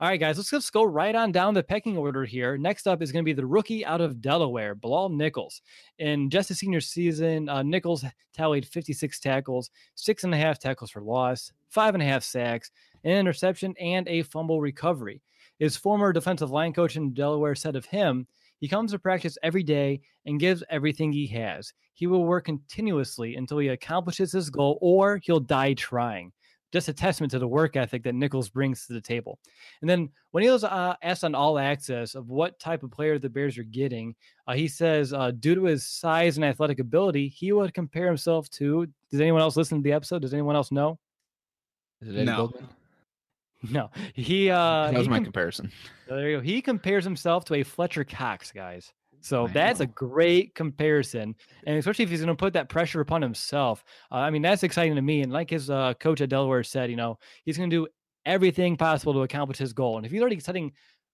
All right, guys, let's just go right on down the pecking order here. Next up is going to be the rookie out of Delaware, Bilal Nichols. In just a senior season, uh, Nichols tallied 56 tackles, six and a half tackles for loss, five and a half sacks, an interception, and a fumble recovery. His former defensive line coach in Delaware said of him, he comes to practice every day and gives everything he has. He will work continuously until he accomplishes his goal or he'll die trying. Just a testament to the work ethic that Nichols brings to the table. And then when he was uh, asked on All Access of what type of player the Bears are getting, uh, he says uh, due to his size and athletic ability, he would compare himself to. Does anyone else listen to the episode? Does anyone else know? Is it Eddie No. Goldman? [LAUGHS] No, he. Uh, that was he my com- comparison. So there you go. He compares himself to a Fletcher Cox, guys. So I that's a great comparison, and especially if he's going to put that pressure upon himself. Uh, I mean, that's exciting to me. And like his uh, coach at Delaware said, you know, he's going to do everything possible to accomplish his goal. And if he's already setting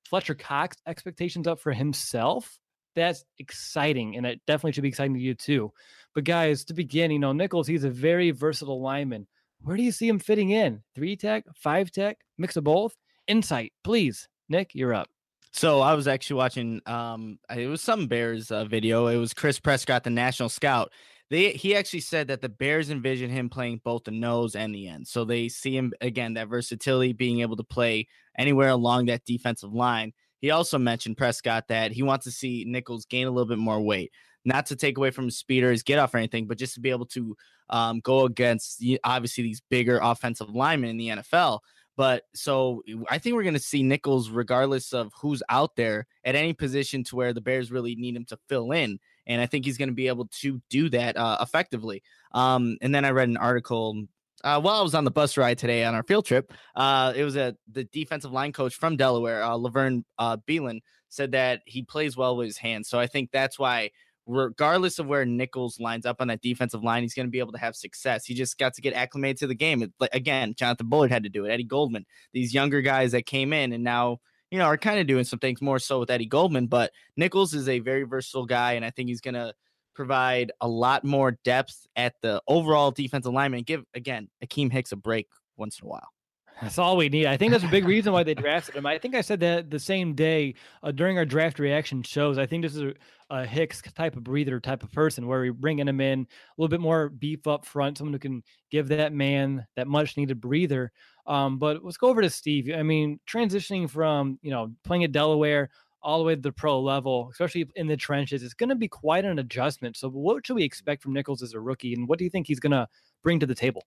Fletcher Cox expectations up for himself, that's exciting, and it definitely should be exciting to you too. But guys, to begin, you know, Nichols, he's a very versatile lineman. Where do you see him fitting in? Three tech, five tech, mix of both? Insight, please. Nick, you're up. So I was actually watching um it was some Bears uh, video. It was Chris Prescott, the national scout. They he actually said that the Bears envision him playing both the nose and the end. So they see him again that versatility being able to play anywhere along that defensive line. He also mentioned Prescott that he wants to see Nichols gain a little bit more weight, not to take away from his speed or his get off or anything, but just to be able to um, go against obviously these bigger offensive linemen in the NFL. But so I think we're going to see Nichols, regardless of who's out there at any position to where the Bears really need him to fill in. And I think he's going to be able to do that uh, effectively. Um, and then I read an article uh, while I was on the bus ride today on our field trip. Uh, it was a the defensive line coach from Delaware, uh, Laverne uh, Beelan, said that he plays well with his hands. So I think that's why regardless of where Nichols lines up on that defensive line, he's going to be able to have success. He just got to get acclimated to the game. It, again, Jonathan Bullard had to do it. Eddie Goldman, these younger guys that came in and now you know are kind of doing some things more so with Eddie Goldman. But Nichols is a very versatile guy, and I think he's going to provide a lot more depth at the overall defensive and Give again Akiem Hicks a break once in a while. That's all we need. I think that's a big reason why they drafted him. I think I said that the same day uh, during our draft reaction shows. I think this is a, a Hicks type of breather type of person where we're bringing him in a little bit more beef up front, someone who can give that man that much needed breather. Um, but let's go over to Steve. I mean, transitioning from you know playing at Delaware all the way to the pro level, especially in the trenches, it's going to be quite an adjustment. So, what should we expect from Nichols as a rookie, and what do you think he's going to bring to the table?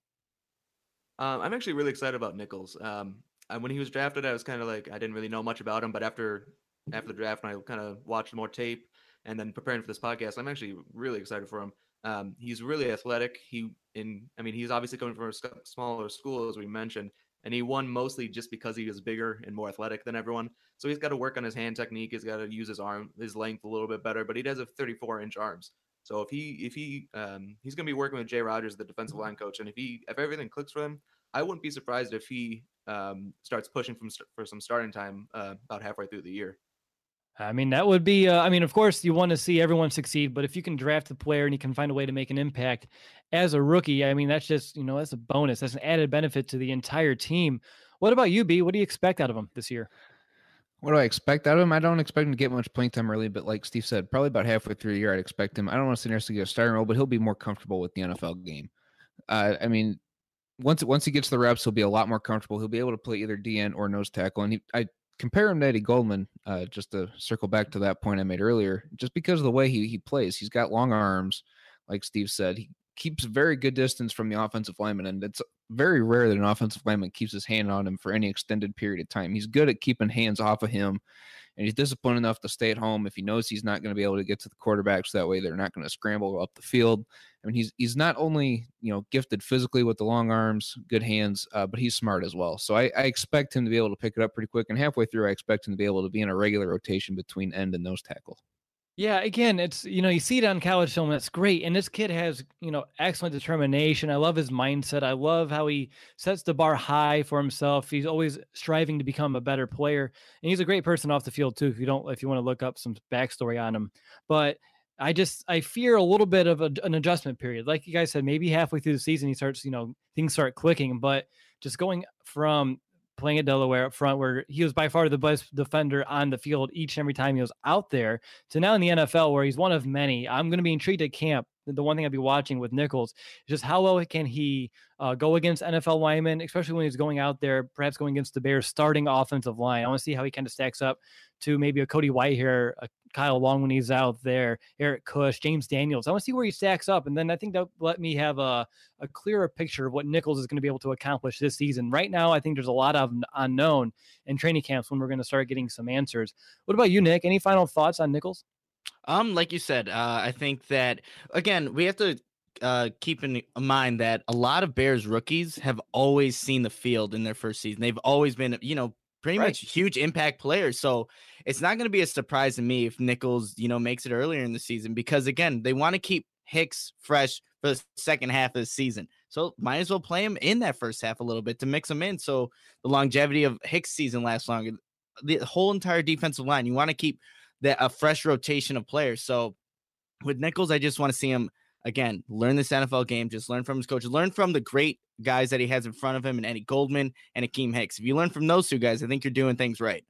Um, I'm actually really excited about Nichols. Um, and when he was drafted, I was kind of like I didn't really know much about him, but after after the draft, and I kind of watched more tape and then preparing for this podcast, I'm actually really excited for him. Um, he's really athletic. He in I mean he's obviously coming from a smaller school as we mentioned, and he won mostly just because he was bigger and more athletic than everyone. So he's got to work on his hand technique. He's got to use his arm, his length a little bit better. But he does have 34 inch arms. So if he if he um, he's going to be working with Jay Rogers, the defensive line coach, and if he if everything clicks for him, I wouldn't be surprised if he um, starts pushing from st- for some starting time uh, about halfway through the year. I mean, that would be, uh, I mean, of course, you want to see everyone succeed, but if you can draft the player and you can find a way to make an impact as a rookie, I mean, that's just, you know, that's a bonus. That's an added benefit to the entire team. What about you, B? What do you expect out of him this year? What do I expect out of him? I don't expect him to get much playing time early, but like Steve said, probably about halfway through the year, I'd expect him. I don't want to say necessarily get a starting role, but he'll be more comfortable with the NFL game. Uh, I mean, once once he gets the reps, he'll be a lot more comfortable. He'll be able to play either DN or nose tackle. And he, I compare him to Eddie Goldman, uh, just to circle back to that point I made earlier, just because of the way he he plays. He's got long arms, like Steve said. He keeps very good distance from the offensive lineman, and it's very rare that an offensive lineman keeps his hand on him for any extended period of time. He's good at keeping hands off of him, and he's disciplined enough to stay at home if he knows he's not going to be able to get to the quarterbacks. That way, they're not going to scramble up the field. I mean, he's he's not only you know gifted physically with the long arms, good hands, uh, but he's smart as well. So I, I expect him to be able to pick it up pretty quick. And halfway through, I expect him to be able to be in a regular rotation between end and nose tackle. Yeah, again, it's you know you see it on college film. That's great, and this kid has you know excellent determination. I love his mindset. I love how he sets the bar high for himself. He's always striving to become a better player, and he's a great person off the field too. If you don't, if you want to look up some backstory on him, but I just I fear a little bit of a, an adjustment period. Like you guys said, maybe halfway through the season he starts you know things start clicking, but just going from playing at Delaware up front, where he was by far the best defender on the field each and every time he was out there, to now in the NFL, where he's one of many. I'm going to be intrigued at camp. The one thing I'd be watching with Nichols is just how well can he uh, go against NFL linemen, especially when he's going out there, perhaps going against the Bears starting offensive line. I want to see how he kind of stacks up to maybe a Cody Whitehair, a Kyle Long when he's out there, Eric Kush, James Daniels. I want to see where he stacks up. And then I think that'll let me have a, a clearer picture of what Nichols is going to be able to accomplish this season. Right now, I think there's a lot of unknown in training camps when we're going to start getting some answers. What about you, Nick? Any final thoughts on Nichols? Um, like you said, uh, I think that again we have to uh, keep in mind that a lot of Bears rookies have always seen the field in their first season. They've always been, you know, pretty right. much huge impact players. So it's not going to be a surprise to me if Nichols, you know, makes it earlier in the season because again, they want to keep Hicks fresh for the second half of the season. So might as well play him in that first half a little bit to mix him in. So the longevity of Hicks season lasts longer. The whole entire defensive line, you want to keep that a fresh rotation of players. So with Nichols, I just want to see him again, learn this NFL game, just learn from his coach, learn from the great guys that he has in front of him and Eddie Goldman and Akiem Hicks. If you learn from those two guys, I think you're doing things right.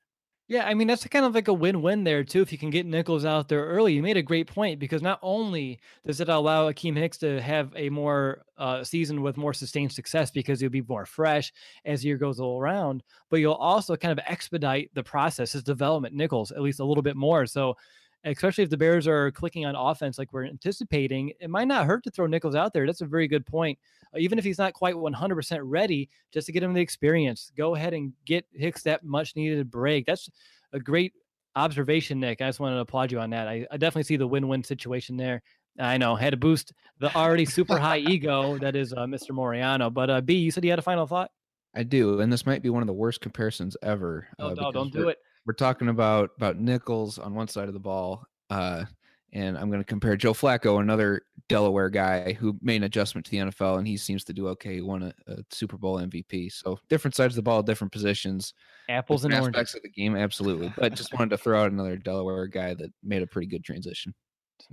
Yeah, I mean that's kind of like a win-win there too. If you can get Nichols out there early, you made a great point because not only does it allow Akiem Hicks to have a more uh, season with more sustained success because he'll be more fresh as the year goes around, but you'll also kind of expedite the process, his development, Nichols at least a little bit more. So especially if the Bears are clicking on offense like we're anticipating, it might not hurt to throw Nichols out there. That's a very good point. Uh, even if he's not quite 100% ready, just to get him the experience, go ahead and get Hicks that much needed break. That's a great observation, Nick. I just wanted to applaud you on that. I, I definitely see the win win situation there. I know, had to boost the already super high ego that is uh, Mr. Moriano. But uh, B, you said you had a final thought? I do, and this might be one of the worst comparisons ever. Uh, no, don't do it we're talking about about Nichols on one side of the ball, uh, and I'm going to compare Joe Flacco, another Delaware guy who made an adjustment to the NFL, and he seems to do okay. He won a, a Super Bowl MVP. So different sides of the ball, different positions, apples and aspects oranges of the game, absolutely. But just wanted to throw out another Delaware guy that made a pretty good transition.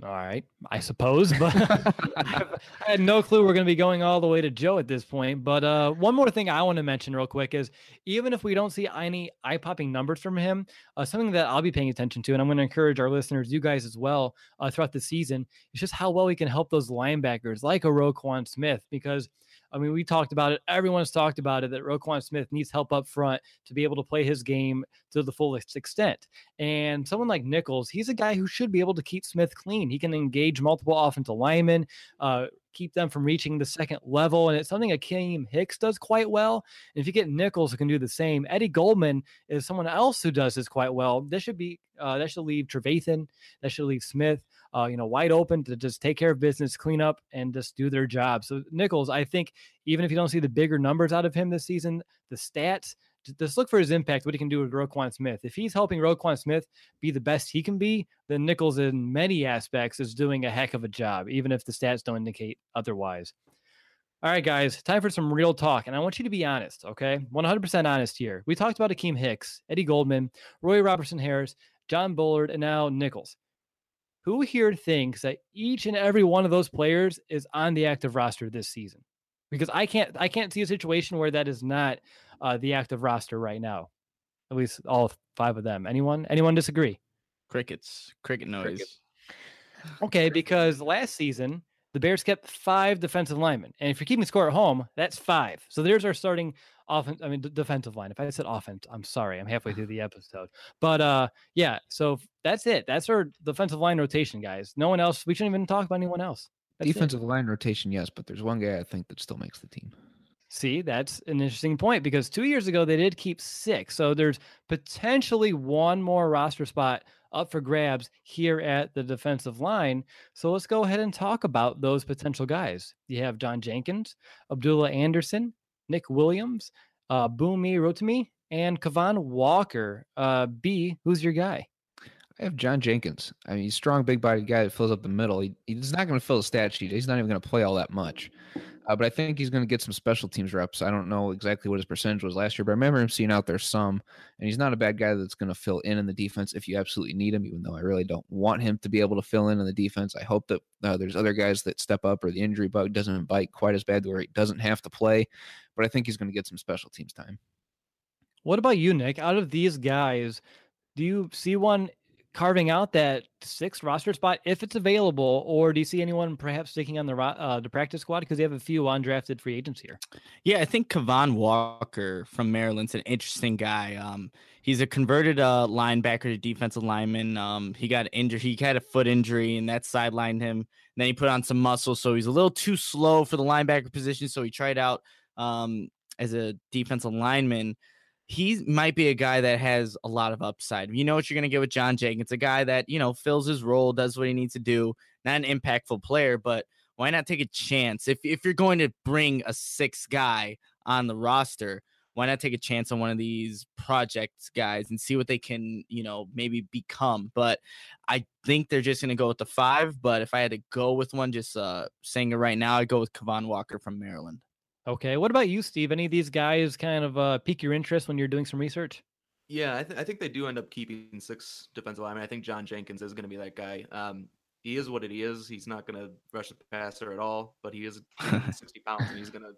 All right, I suppose, but [LAUGHS] I had no clue we're going to be going all the way to Joe at this point. But uh, one more thing I want to mention real quick is even if we don't see any eye popping numbers from him, uh, something that I'll be paying attention to, and I'm going to encourage our listeners, you guys as well, uh, throughout the season, is just how well we can help those linebackers like a Roquan Smith because – I mean, we talked about it. Everyone's talked about it that Roquan Smith needs help up front to be able to play his game to the fullest extent. And someone like Nichols, he's a guy who should be able to keep Smith clean. He can engage multiple offensive linemen, uh, keep them from reaching the second level. And it's something Akiem Hicks does quite well. And if you get Nichols who can do the same, Eddie Goldman is someone else who does this quite well. This should be uh, that should leave Trevathan, that should leave Smith, uh, you know, wide open to just take care of business, clean up, and just do their job. So Nichols, I think even if you don't see the bigger numbers out of him this season, the stats just look for his impact, what he can do with Roquan Smith. If he's helping Roquan Smith be the best he can be, then Nichols, in many aspects, is doing a heck of a job, even if the stats don't indicate otherwise. All right, guys, time for some real talk. And I want you to be honest, okay? 100% honest here. We talked about Akiem Hicks, Eddie Goldman, Roy Robertson Harris, Jon Bullard, and now Nichols. Who here thinks that each and every one of those players is on the active roster this season? Because I can't I can't see a situation where that is not uh, the active roster right now. At least all five of them. Anyone? Anyone disagree? Crickets. Cricket noise. Cricket. Okay, because last season the Bears kept five defensive linemen, and if you're keeping score at home, that's five. So there's our starting offense. I mean, d- defensive line. If I said offense, I'm sorry. I'm halfway through [SIGHS] the episode, but uh, yeah. So that's it. That's our defensive line rotation, guys. No one else. We shouldn't even talk about anyone else. That's defensive it. line rotation, yes, but there's one guy I think that still makes the team. See, that's an interesting point because two years ago they did keep six. So there's potentially one more roster spot up for grabs here at the defensive line. So let's go ahead and talk about those potential guys. You have John Jenkins, Abdullah Anderson, Nick Williams, uh, Bunmi Rotimi, and Cavon Walker. Uh, B, who's your guy? I have John Jenkins. I mean, he's strong, big bodied guy that fills up the middle. He, he's not going to fill the stat sheet. He's not even going to play all that much. Uh, but I think he's going to get some special teams reps. I don't know exactly what his percentage was last year, but I remember him seeing out there some. And he's not a bad guy that's going to fill in in the defense if you absolutely need him, even though I really don't want him to be able to fill in in the defense. I hope that uh, there's other guys that step up or the injury bug doesn't bite quite as bad where he doesn't have to play. But I think he's going to get some special teams time. What about you, Nick? Out of these guys, do you see one carving out that sixth roster spot if it's available, or do you see anyone perhaps sticking on the uh, the practice squad because they have a few undrafted free agents here? Yeah, I think Cavon Walker from Maryland's an interesting guy. Um, he's a converted uh, linebacker to defensive lineman. Um, he got injured. He had a foot injury, and that sidelined him. And then he put on some muscle, so he's a little too slow for the linebacker position. So he tried out um, as a defensive lineman he might be a guy that has a lot of upside. You know what you're going to get with John Jenkins, a guy that, you know, fills his role, does what he needs to do, not an impactful player, but why not take a chance? If, if you're going to bring a six guy on the roster, why not take a chance on one of these project guys and see what they can, you know, maybe become? But I think they're just going to go with the five. But if I had to go with one, just uh, saying it right now, I'd go with Cavon Walker from Maryland. Okay. What about you, Steve? Any of these guys kind of uh, pique your interest when you're doing some research? Yeah, I, th- I think they do end up keeping six defensive linemen. I think John Jenkins is going to be that guy. Um, he is what it is. He's not going to rush the passer at all, but he is [LAUGHS] 60 pounds and he's going to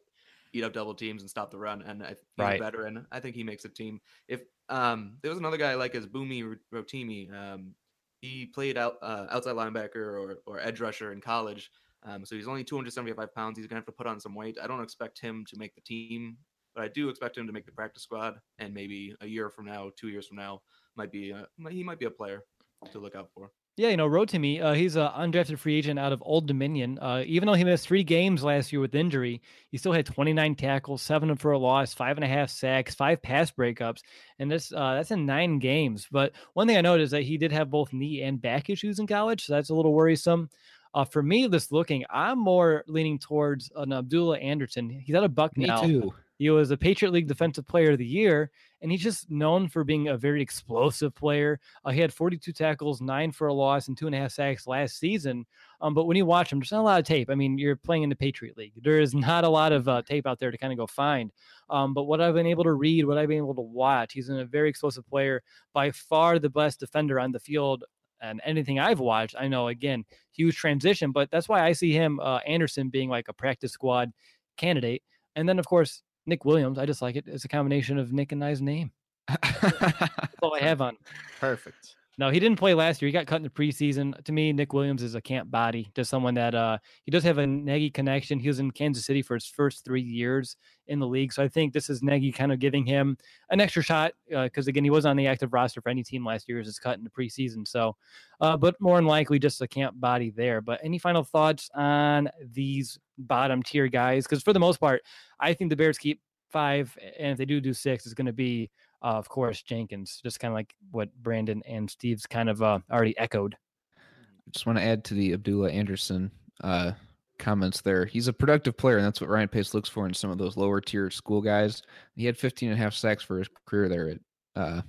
eat up double teams and stop the run. And I, he's right. a veteran. I think he makes a team. If um, there was another guy like as Bunmi Rotimi, um, he played out uh, outside linebacker or, or edge rusher in college. Um, so he's only 275 pounds. He's gonna have to put on some weight. I don't expect him to make the team, but I do expect him to make the practice squad. And maybe a year from now, two years from now, might be a, he might be a player to look out for. Yeah, you know, wrote Rotimi, uh, he's an undrafted free agent out of Old Dominion. Uh, even though he missed three games last year with injury, he still had 29 tackles, seven for a loss, five and a half sacks, five pass breakups, and this uh, that's in nine games. But one thing I noticed is that he did have both knee and back issues in college, so that's a little worrisome. Uh, for me, this looking, I'm more leaning towards an Abdullah Anderson. He's at a buck me now. Too. He was a Patriot League Defensive Player of the Year, and he's just known for being a very explosive player. Uh, he had 42 tackles, nine for a loss, and two and a half sacks last season. Um, but when you watch him, there's not a lot of tape. I mean, you're playing in the Patriot League. There is [LAUGHS] not a lot of uh, tape out there to kind of go find. Um, but what I've been able to read, what I've been able to watch, he's a very explosive player, by far the best defender on the field and anything I've watched, I know again, huge transition, but that's why I see him, uh, Anderson, being like a practice squad candidate. And then, of course, Nick Williams. I just like it. It's a combination of Nick and I's name. that's all I [LAUGHS] have on. Perfect. No, he didn't play last year. He got cut in the preseason. To me, Nick Williams is a camp body, just someone that uh he does have a Nagy connection. He was in Kansas City for his first three years in the league, so I think this is Nagy kind of giving him an extra shot because uh, again, he was on the active roster for any team last year as his cut in the preseason. So, uh, but more than likely, just a camp body there. But any final thoughts on these bottom tier guys? Because for the most part, I think the Bears keep five, and if they do do six, it's going to be uh, of course, Jenkins, just kind of like what Brandon and Steve's kind of uh, already echoed. I just want to add to the Abdullah Anderson uh, comments there. He's a productive player, and that's what Ryan Pace looks for in some of those lower tier school guys. He had 15 and a half sacks for his career there at uh,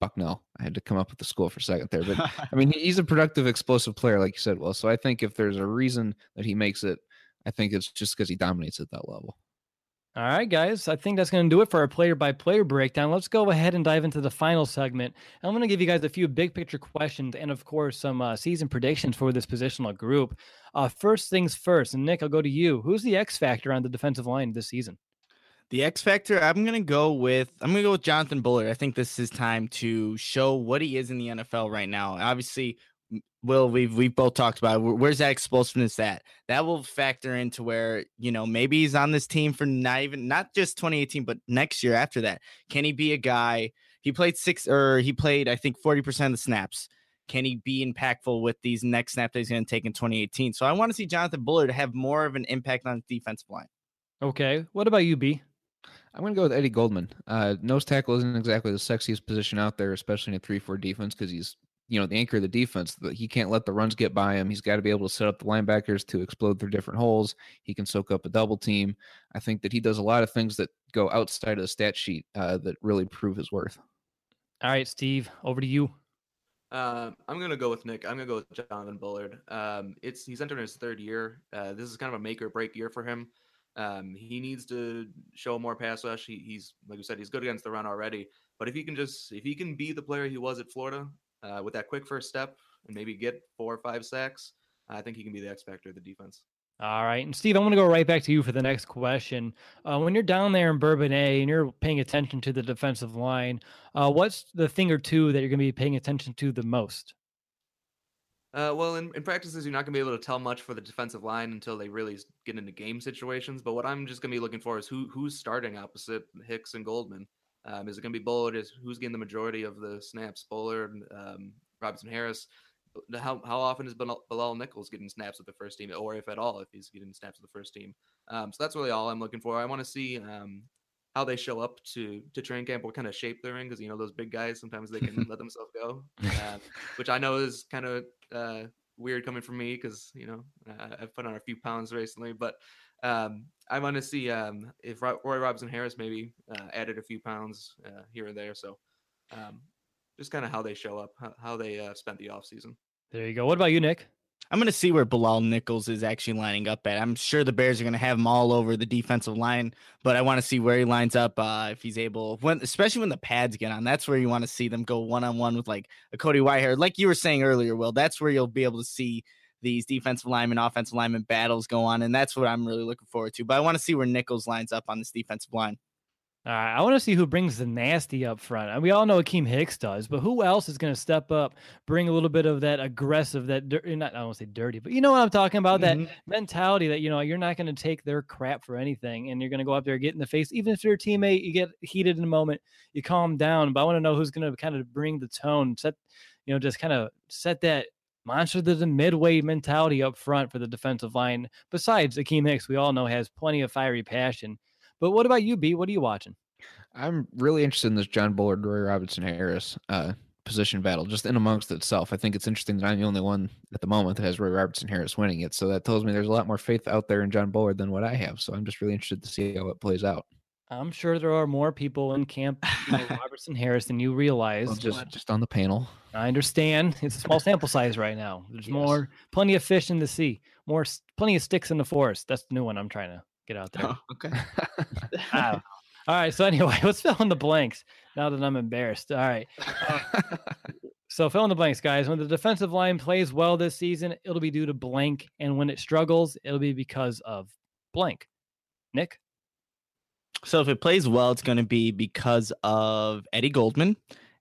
Bucknell. I had to come up with the school for a second there, but [LAUGHS] I mean, he's a productive, explosive player, like you said. Well, so I think if there's a reason that he makes it, I think it's just because he dominates at that level. All right, guys. I think that's going to do it for our player by player breakdown. Let's go ahead and dive into the final segment. I'm going to give you guys a few big picture questions and, of course, some uh, season predictions for this positional group. Uh, first things first, and Nick, I'll go to you. Who's the X factor on the defensive line this season? The X factor, I'm gonna go with I'm gonna go with Jonathan Bullard. I think this is time to show what he is in the NFL right now. Obviously, Will, we've we've both talked about it. where's that explosiveness at? That will factor into where you know maybe he's on this team for not even not just 2018, but next year after that. Can he be a guy? He played six or he played I think 40 percent of the snaps. Can he be impactful with these next snaps that he's going to take in 2018? So I want to see Jonathan Bullard have more of an impact on the defensive line. Okay, what about you, B? I'm going to go with Eddie Goldman. Uh, nose tackle isn't exactly the sexiest position out there, especially in a 3 4 defense, because he's you know the anchor of the defense. He can't let the runs get by him. He's got to be able to set up the linebackers to explode through different holes. He can soak up a double team. I think that he does a lot of things that go outside of the stat sheet uh, that really prove his worth. All right, Steve, over to you. Uh, I'm gonna go with Nick. I'm gonna go with Jonathan Bullard. Um, it's he's entering his third year. Uh, this is kind of a make or break year for him. Um, he needs to show more pass rush. He, he's like you said, he's good against the run already. But if he can just if he can be the player he was at Florida, uh, with that quick first step and maybe get four or five sacks, I think he can be the X factor of the defense. All right. And Steve, I'm going to go right back to you for the next question. Uh, when you're down there in Bourbonnais and you're paying attention to the defensive line, uh, what's the thing or two that you're going to be paying attention to the most? Uh, well, in, in practices, you're not going to be able to tell much for the defensive line until they really get into game situations. But what I'm just going to be looking for is who who's starting opposite Hicks and Goldman. Um, is it going to be Bullard? Is who's getting the majority of the snaps? Bullard, um, Robinson Harris. How how often is Bilal Nichols getting snaps with the first team, or if at all, if he's getting snaps with the first team? Um, so that's really all I'm looking for. I want to see um, how they show up to to training camp, what kind of shape they're in, because you know those big guys sometimes they can let themselves go, uh, [LAUGHS] which I know is kind of uh, weird coming from me because you know I've put on a few pounds recently, but um, I want to see um, if Ro- Roy Robinson Harris maybe uh, added a few pounds uh, here and there. So um, just kind of how they show up, how, how they uh, spent the off season. There you go. What about you, Nick? I'm going to see where Bilal Nichols is actually lining up at. I'm sure the Bears are going to have him all over the defensive line, but I want to see where he lines up uh, if he's able, when especially when the pads get on. That's where you want to see them go one on one with like a Cody Whitehair. Like you were saying earlier, Will, that's where you'll be able to see these defensive lineman, offensive lineman battles go on. And that's what I'm really looking forward to. But I want to see where Nichols lines up on this defensive line. All right, I want to see who brings the nasty up front. And we all know Akiem Hicks does, but who else is going to step up, bring a little bit of that aggressive, that dir- not I don't want to say dirty, but you know what I'm talking about? Mhm. That mentality that you know you're not going to take their crap for anything, and you're going to go up there, get in the face, even if you're a teammate, you get heated in a moment, you calm down. But I want to know who's going to kind of bring the tone, set, you know, just kind of set that monster to the midway mentality up front for the defensive line. Besides Akiem Hicks, we all know has plenty of fiery passion. But what about you, B? What are you watching? I'm really interested in this Jon Bullard, Roy Robinson Harris uh, position battle, just in amongst itself. I think it's interesting that I'm the only one at the moment that has Roy Robertson Harris winning it. So that tells me there's a lot more faith out there in Jon Bullard than what I have. So I'm just really interested to see how it plays out. I'm sure there are more people in camp you know, Robertson Harris than you realize. Well, just just on the panel. I understand it's a small sample size right now. There's Yes. more, plenty of fish in the sea, more, plenty of sticks in the forest. That's the new one I'm trying to get out there. okay. [LAUGHS] [LAUGHS] Ah. All right. So [LAUGHS] anyway, let's fill in the blanks. Now that I'm embarrassed. All right. So fill in the blanks, guys. When the defensive line plays well this season, it'll be due to blank, and when it struggles, it'll be because of blank. Nick. So if it plays well, it's going to be because of Eddie Goldman.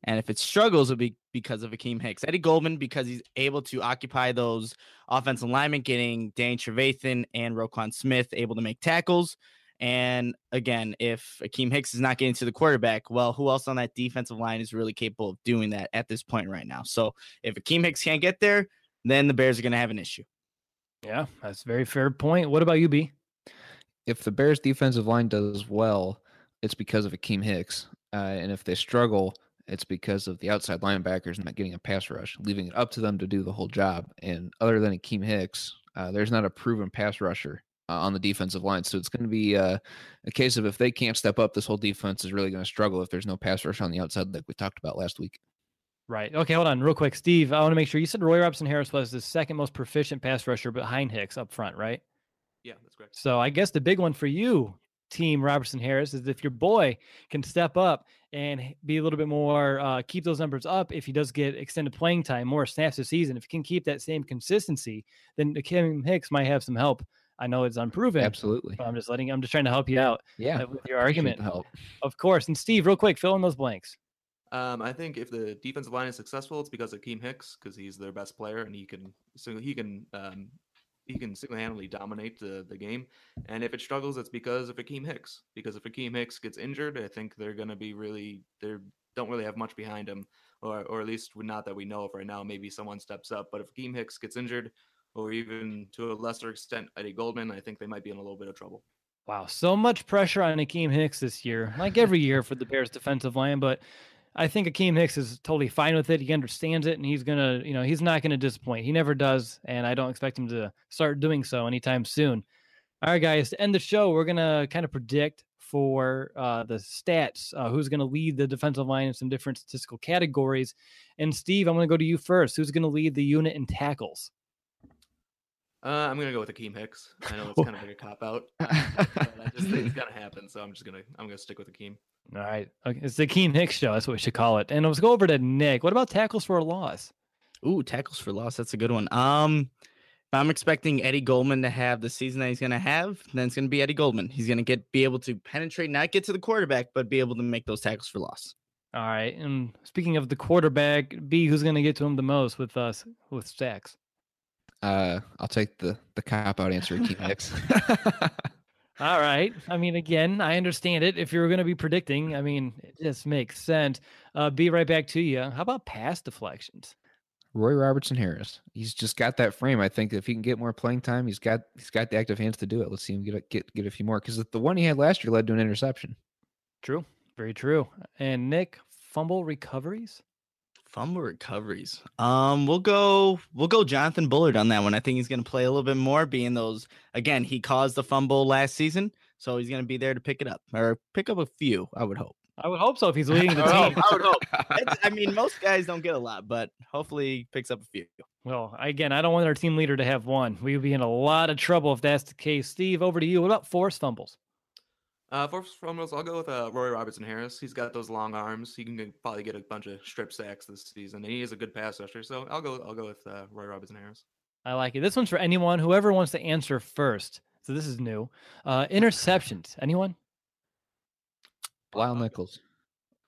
And if it struggles, it'll be because of Akiem Hicks. Eddie Goldman, because he's able to occupy those offensive linemen, getting Danny Trevathan and Roquan Smith able to make tackles. And again, if Akiem Hicks is not getting to the quarterback, well, who else on that defensive line is really capable of doing that at this point right now? So if Akiem Hicks can't get there, then the Bears are going to have an issue. Yeah, that's a very fair point. What about you, B? if the Bears defensive line does well, it's because of Akiem Hicks. Uh, and if they struggle, it's because of the outside linebackers not getting a pass rush, leaving it up to them to do the whole job. And other than Akiem Hicks, uh, there's not a proven pass rusher uh, on the defensive line. So it's going to be uh, a case of if they can't step up, this whole defense is really going to struggle if there's no pass rush on the outside, like we talked about last week. Right. Okay, hold on real quick. Steve, I want to make sure you said Roy Robinson Harris was the second most proficient pass rusher behind Hicks up front, right? Yeah, that's correct. So I guess the big one for you, Team Robertson Harris, is if your boy can step up and be a little bit more, uh, keep those numbers up. If he does get extended playing time, more snaps this season, if he can keep that same consistency, then Kim Hicks might have some help. I know it's unproven. Absolutely. But I'm just letting, I'm just trying to help you out Yeah. uh, with your argument. help. Of course. And Steve, real quick, fill in those blanks. Um, I think if the defensive line is successful, it's because of Keem Hicks because he's their best player and he can so he can um, he can single-handedly dominate the, the game. And if it struggles, it's because of Akiem Hicks. Because if Akiem Hicks gets injured, I think they're going to be really they don't really have much behind him, or or at least not that we know of right now. Maybe someone steps up, but if Akiem Hicks gets injured, or even to a lesser extent Eddie Goldman, I think they might be in a little bit of trouble. Wow, so much pressure on Akiem Hicks this year, like every year for the Bears defensive line. But I think Akiem Hicks is totally fine with it. He understands it, and he's gonna, you know, he's not gonna disappoint. He never does, and I don't expect him to start doing so anytime soon. All right, guys, to end the show, we're gonna kind of predict for uh, the stats, uh, who's gonna lead the defensive line in some different statistical categories. And Steve, I'm gonna go to you first. Who's gonna lead the unit in tackles? Uh, I'm gonna go with Akiem Hicks. I know it's [LAUGHS] kind of like a cop out, but I just think it's gonna happen. So I'm just gonna I'm gonna stick with Akiem. All right, okay, it's the Akiem Hicks show. That's what we should call it. And let's go over to Nick. What about tackles for a loss? Ooh, tackles for loss. That's a good one. Um, I'm expecting Eddie Goldman to have the season that he's going to have. Then it's going to be Eddie Goldman. He's going to get be able to penetrate, not get to the quarterback, but be able to make those tackles for loss. All right. And speaking of the quarterback, B, who's going to get to him the most with us with sacks? Uh, I'll take the the cop out answer, Keith Hicks. [LAUGHS] [LAUGHS] All right. I mean, again, I understand it. If you're going to be predicting, I mean, it just makes sense. Uh, be right back to you. How about pass deflections? Roy Robertson Harris. He's just got that frame. I think if he can get more playing time, he's got he's got the active hands to do it. Let's see him get a, get get a few more because the one he had last year led to an interception. True, very true. And Nick, fumble recoveries. Fumble recoveries. Um, we'll go. We'll go Jonathan Bullard on that one. I think he's going to play a little bit more. Being those again, he caused the fumble last season, so he's going to be there to pick it up or pick up a few. I would hope. I would hope so if he's leading the [LAUGHS] team. I would hope. [LAUGHS] It's, I mean, most guys don't get a lot, but hopefully he picks up a few. Well, again, I don't want our team leader to have one. We would be in a lot of trouble if that's the case. Steve, over to you. What about forced fumbles? Uh, forced fumbles, I'll go with uh, Roy Robertson Harris. He's got those long arms. He can probably get a bunch of strip sacks this season, and he is a good pass rusher. So I'll go. I'll go with uh, Roy Robertson Harris. I like it. This one's for anyone, whoever wants to answer first. So this is new. Uh, interceptions. Anyone? Lyle Nichols.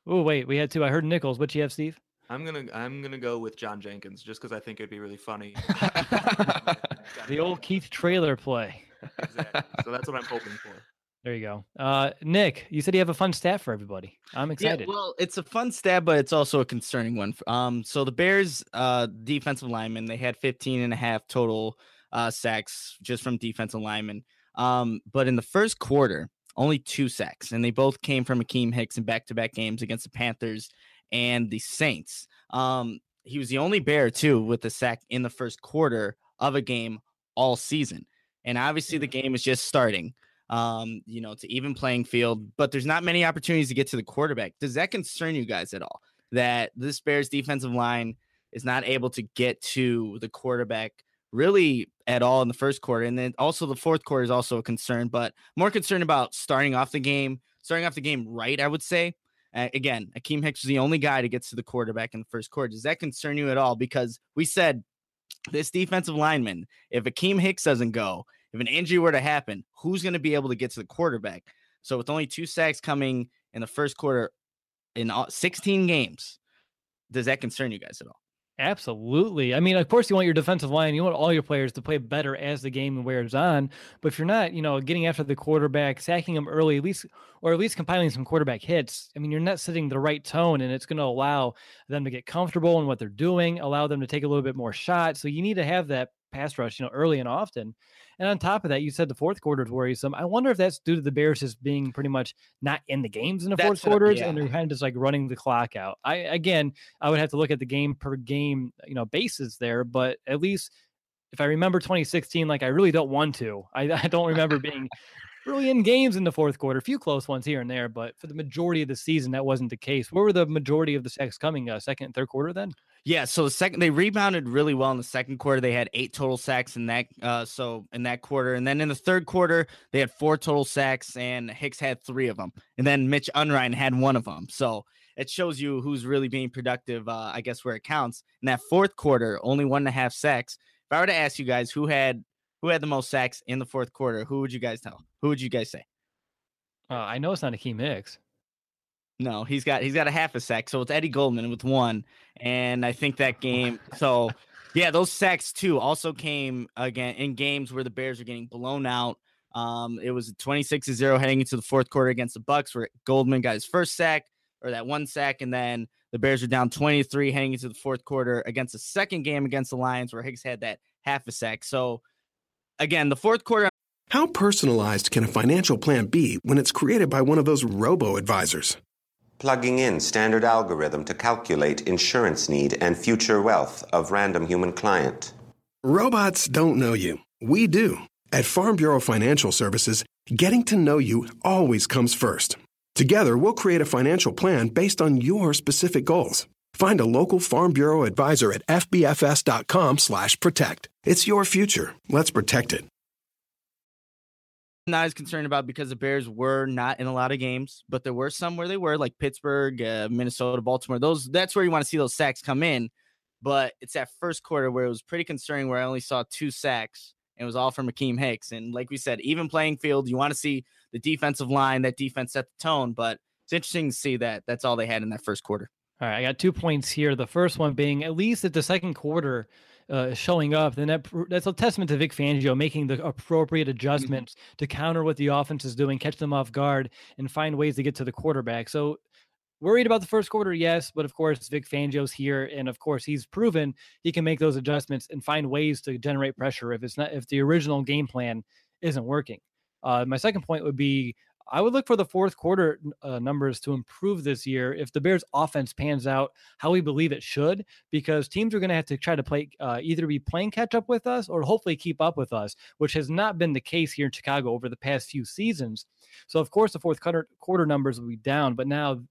Oh wait, we had two. I heard Nichols. What you have, Steve? I'm gonna I'm gonna go with John Jenkins just because I think it'd be really funny. [LAUGHS] the old Keith Traylor play. exactly. So that's what I'm hoping for. There you go. Uh, Nick, you said you have a fun stat for everybody. I'm excited. Yeah, well, it's a fun stat, but it's also a concerning one. Um, so the Bears uh defensive linemen, they had 15 and a half total uh sacks just from defensive linemen. Um, but in the first quarter, only two sacks, and they both came from Akiem Hicks in back-to-back games against the Panthers and the Saints. Um, he was the only Bear too with a sack in the first quarter of a game all season, and obviously the game is just starting. Um, you know, to even playing field, but there's not many opportunities to get to the quarterback. Does that concern you guys at all? That this Bears defensive line is not able to get to the quarterback really at all in the first quarter. And then also the fourth quarter is also a concern, but more concerned about starting off the game, starting off the game right, I would say. Uh, again, Akiem Hicks was the only guy to get to the quarterback in the first quarter. Does that concern you at all? Because we said this defensive lineman, if Akiem Hicks doesn't go, if an injury were to happen, who's going to be able to get to the quarterback? So with only two sacks coming in the first quarter in all, 16 games, does that concern you guys at all? Absolutely. I mean, of course, you want your defensive line, you want all your players to play better as the game wears on. But if you're not, you know, getting after the quarterback, sacking them early, at least, or at least compiling some quarterback hits, I mean, you're not setting the right tone, and it's going to allow them to get comfortable in what they're doing, allow them to take a little bit more shots. So you need to have that pass rush, you know, early and often. And on top of that, you said the fourth quarter is worrisome. I wonder if that's due to the Bears just being pretty much not in the games in the fourth quarters yeah. and they're kind of just like running the clock out. I again, I would have to look at the game per game, you know, basis there, but at least if I remember 2016, like I really don't want to. I, [LAUGHS] I don't remember being really in games in the fourth quarter, a few close ones here and there, but for the majority of the season, that wasn't the case. Where were the majority of the sacks coming? Uh, second and third quarter then? Yeah, so the second they rebounded really well in the second quarter. They had eight total sacks in that uh so in that quarter. And then in the third quarter, they had four total sacks and Hicks had three of them. And then Mitch Unrein had one of them. So it shows you who's really being productive, uh, I guess where it counts. In that fourth quarter, only one and a half sacks. If I were to ask you guys who had who had the most sacks in the fourth quarter, who would you guys tell? Who would you guys say? Uh, I know it's not Akiem Hicks. No, he's got he's got a half a sack. So it's Eddie Goldman with one. And I think that [LAUGHS] game so yeah, those sacks too also came again in games where the Bears are getting blown out. Um, it was 26 to 0 heading into the fourth quarter against the Bucks, where Goldman got his first sack or that one sack, and then the Bears are down 23 heading into the fourth quarter against the second game against the Lions, where Hicks had that half a sack. So again, the fourth quarter. How personalized can a financial plan be when it's created by one of those robo advisors? plugging in standard algorithm to calculate insurance need and future wealth of random human client. Robots don't know you. We do. At Farm Bureau Financial Services, getting to know you always comes first. Together, we'll create a financial plan based on your specific goals. Find a local Farm Bureau advisor at fbfs.com slash protect. It's your future. Let's protect it not as concerned about because the Bears were not in a lot of games, but there were some where they were, like Pittsburgh, uh, Minnesota, Baltimore. Those that's where you want to see those sacks come in. But it's that first quarter where it was pretty concerning where I only saw two sacks and it was all from Akiem Hicks. And like we said, even playing field, you want to see the defensive line, that defense set the tone. But it's interesting to see that that's all they had in that first quarter. All right, I got two points here. The first one being at least at the second quarter, uh, showing up, then that, that's a testament to Vic Fangio making the appropriate Mm-hmm. adjustments mm-hmm. to counter what the offense is doing, catch them off guard, and find ways to get to the quarterback. So, worried about the first quarter, yes, but of course Vic Fangio's here, and of course he's proven he can make those adjustments and find ways to generate pressure if it's not if the original game plan isn't working. Uh, my second point would be I would look for the fourth quarter uh, numbers to improve this year if the Bears' offense pans out how we believe it should, because teams are going to have to try to play uh, either be playing catch up with us or hopefully keep up with us, which has not been the case here in Chicago over the past few seasons. So, of course, the fourth quarter, quarter numbers will be down, but now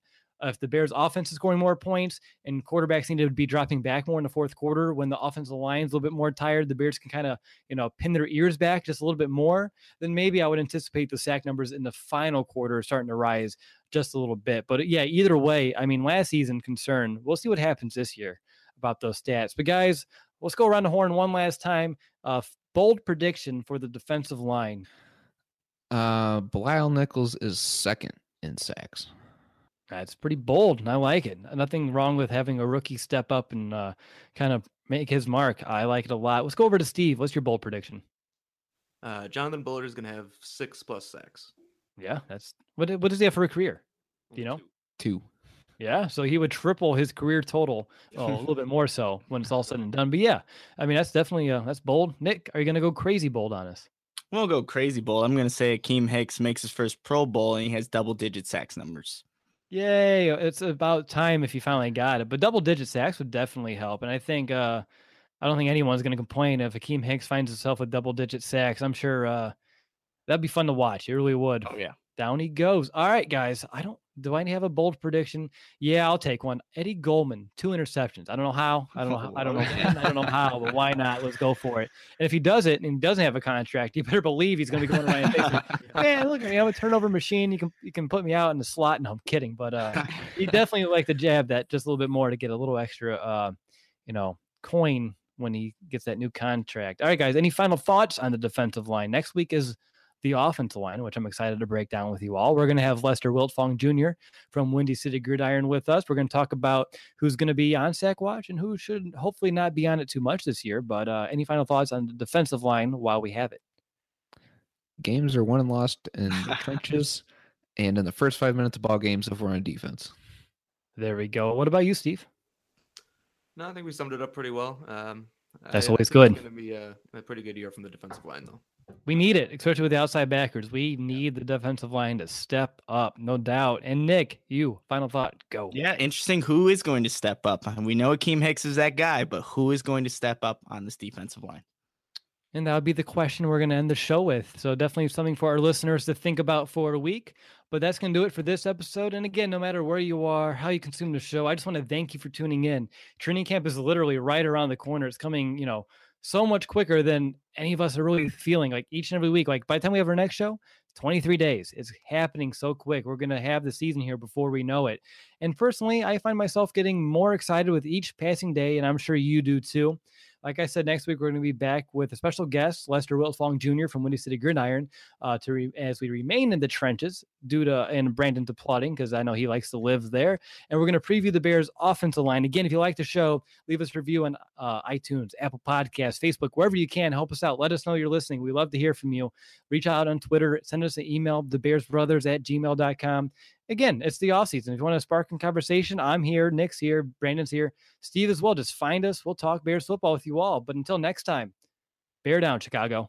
if the Bears offense is scoring more points and quarterbacks need to be dropping back more in the fourth quarter when the offensive line is a little bit more tired, the Bears can kind of, you know, pin their ears back just a little bit more, then maybe I would anticipate the sack numbers in the final quarter starting to rise just a little bit. But yeah, either way, I mean, last season concern, we'll see what happens this year about those stats. But guys, let's go around the horn one last time. Uh, bold prediction for the defensive line. Uh, Bilal Nichols is second in sacks. That's pretty bold, and I like it. Nothing wrong with having a rookie step up and uh, kind of make his mark. I like it a lot. Let's go over to Steve. What's your bold prediction? Uh, Jonathan Bullard is going to have six plus sacks. Yeah, that's what. What does he have for a career? Do you know? Two. Yeah, so he would triple his career total, [LAUGHS] oh, a little bit more so when it's all said and done. But yeah, I mean that's definitely uh, that's bold. Nick, are you gonna go crazy bold on us? I'm gonna go crazy bold. I'm gonna say Akiem Hicks makes his first Pro Bowl and he has double digit sacks numbers. Yay! It's about time if you finally got it. But double digit sacks would definitely help, and I think uh, I don't think anyone's going to complain if Akiem Hicks finds himself with double digit sacks. I'm sure uh, that'd be fun to watch. It really would. Oh yeah. Down he goes. All right, guys. I don't. Do I have a bold prediction? Yeah, I'll take one. Eddie Goldman, two interceptions. I don't know how. I don't know. How, [LAUGHS] I don't know. I don't know how. But why not? Let's go for it. And if he does it and he doesn't have a contract, you better believe he's going to be going around and thinking, [LAUGHS] "Man, look, I'm a turnover machine. You can you can put me out in the slot." No, I'm kidding. But uh, [LAUGHS] he definitely like to jab that just a little bit more to get a little extra, uh, you know, coin when he gets that new contract. All right, guys. Any final thoughts on the defensive line? Next week is the offensive line, which I'm excited to break down with you all. We're going to have Lester Wiltfong Jr. from Windy City Gridiron with us. We're going to talk about who's going to be on sack watch and who should hopefully not be on it too much this year. But uh, any final thoughts on the defensive line while we have it? Games are won and lost in the [LAUGHS] trenches and in the first five minutes of ball games if we're on defense. There we go. What about you, Steve? No, I think we summed it up pretty well. Um, That's I always think good. It's going to be a, a pretty good year from the defensive line, though. We need it, especially with the outside backers. We need the defensive line to step up, no doubt. And Nick, you final thought, go. Yeah, interesting. Who is going to step up? Uh, we know Akiem Hicks is that guy, but who is going to step up on this defensive line? And that would be the question we're going to end the show with. So definitely something for our listeners to think about for a week. But that's going to do it for this episode. And again, no matter where you are, how you consume the show, I just want to thank you for tuning in. Training camp is literally right around the corner. It's coming, you know, so much quicker than any of us are really feeling like each and every week. Like by the time we have our next show, 23 days. It's happening so quick. We're going to have the season here before we know it. And personally, I find myself getting more excited with each passing day, and I'm sure you do too. Like I said, next week we're going to be back with a special guest, Lester Wiltfong Jr. from Windy City Gridiron, uh, to re- as we remain in the trenches due to and Brandon to plotting because I know he likes to live there. And we're going to preview the Bears' offensive line again. If you like the show, leave us a review on uh, iTunes, Apple Podcasts, Facebook, wherever you can. Help us out. Let us know you're listening. We love to hear from you. Reach out on Twitter. Send us an email, thebearsbrothers at gmail.com again, it's the off season. If you want to spark a conversation, I'm here, Nick's here, Brandon's here, Steve as well. Just find us. We'll talk Bears football with you all. But until next time, bear down, Chicago.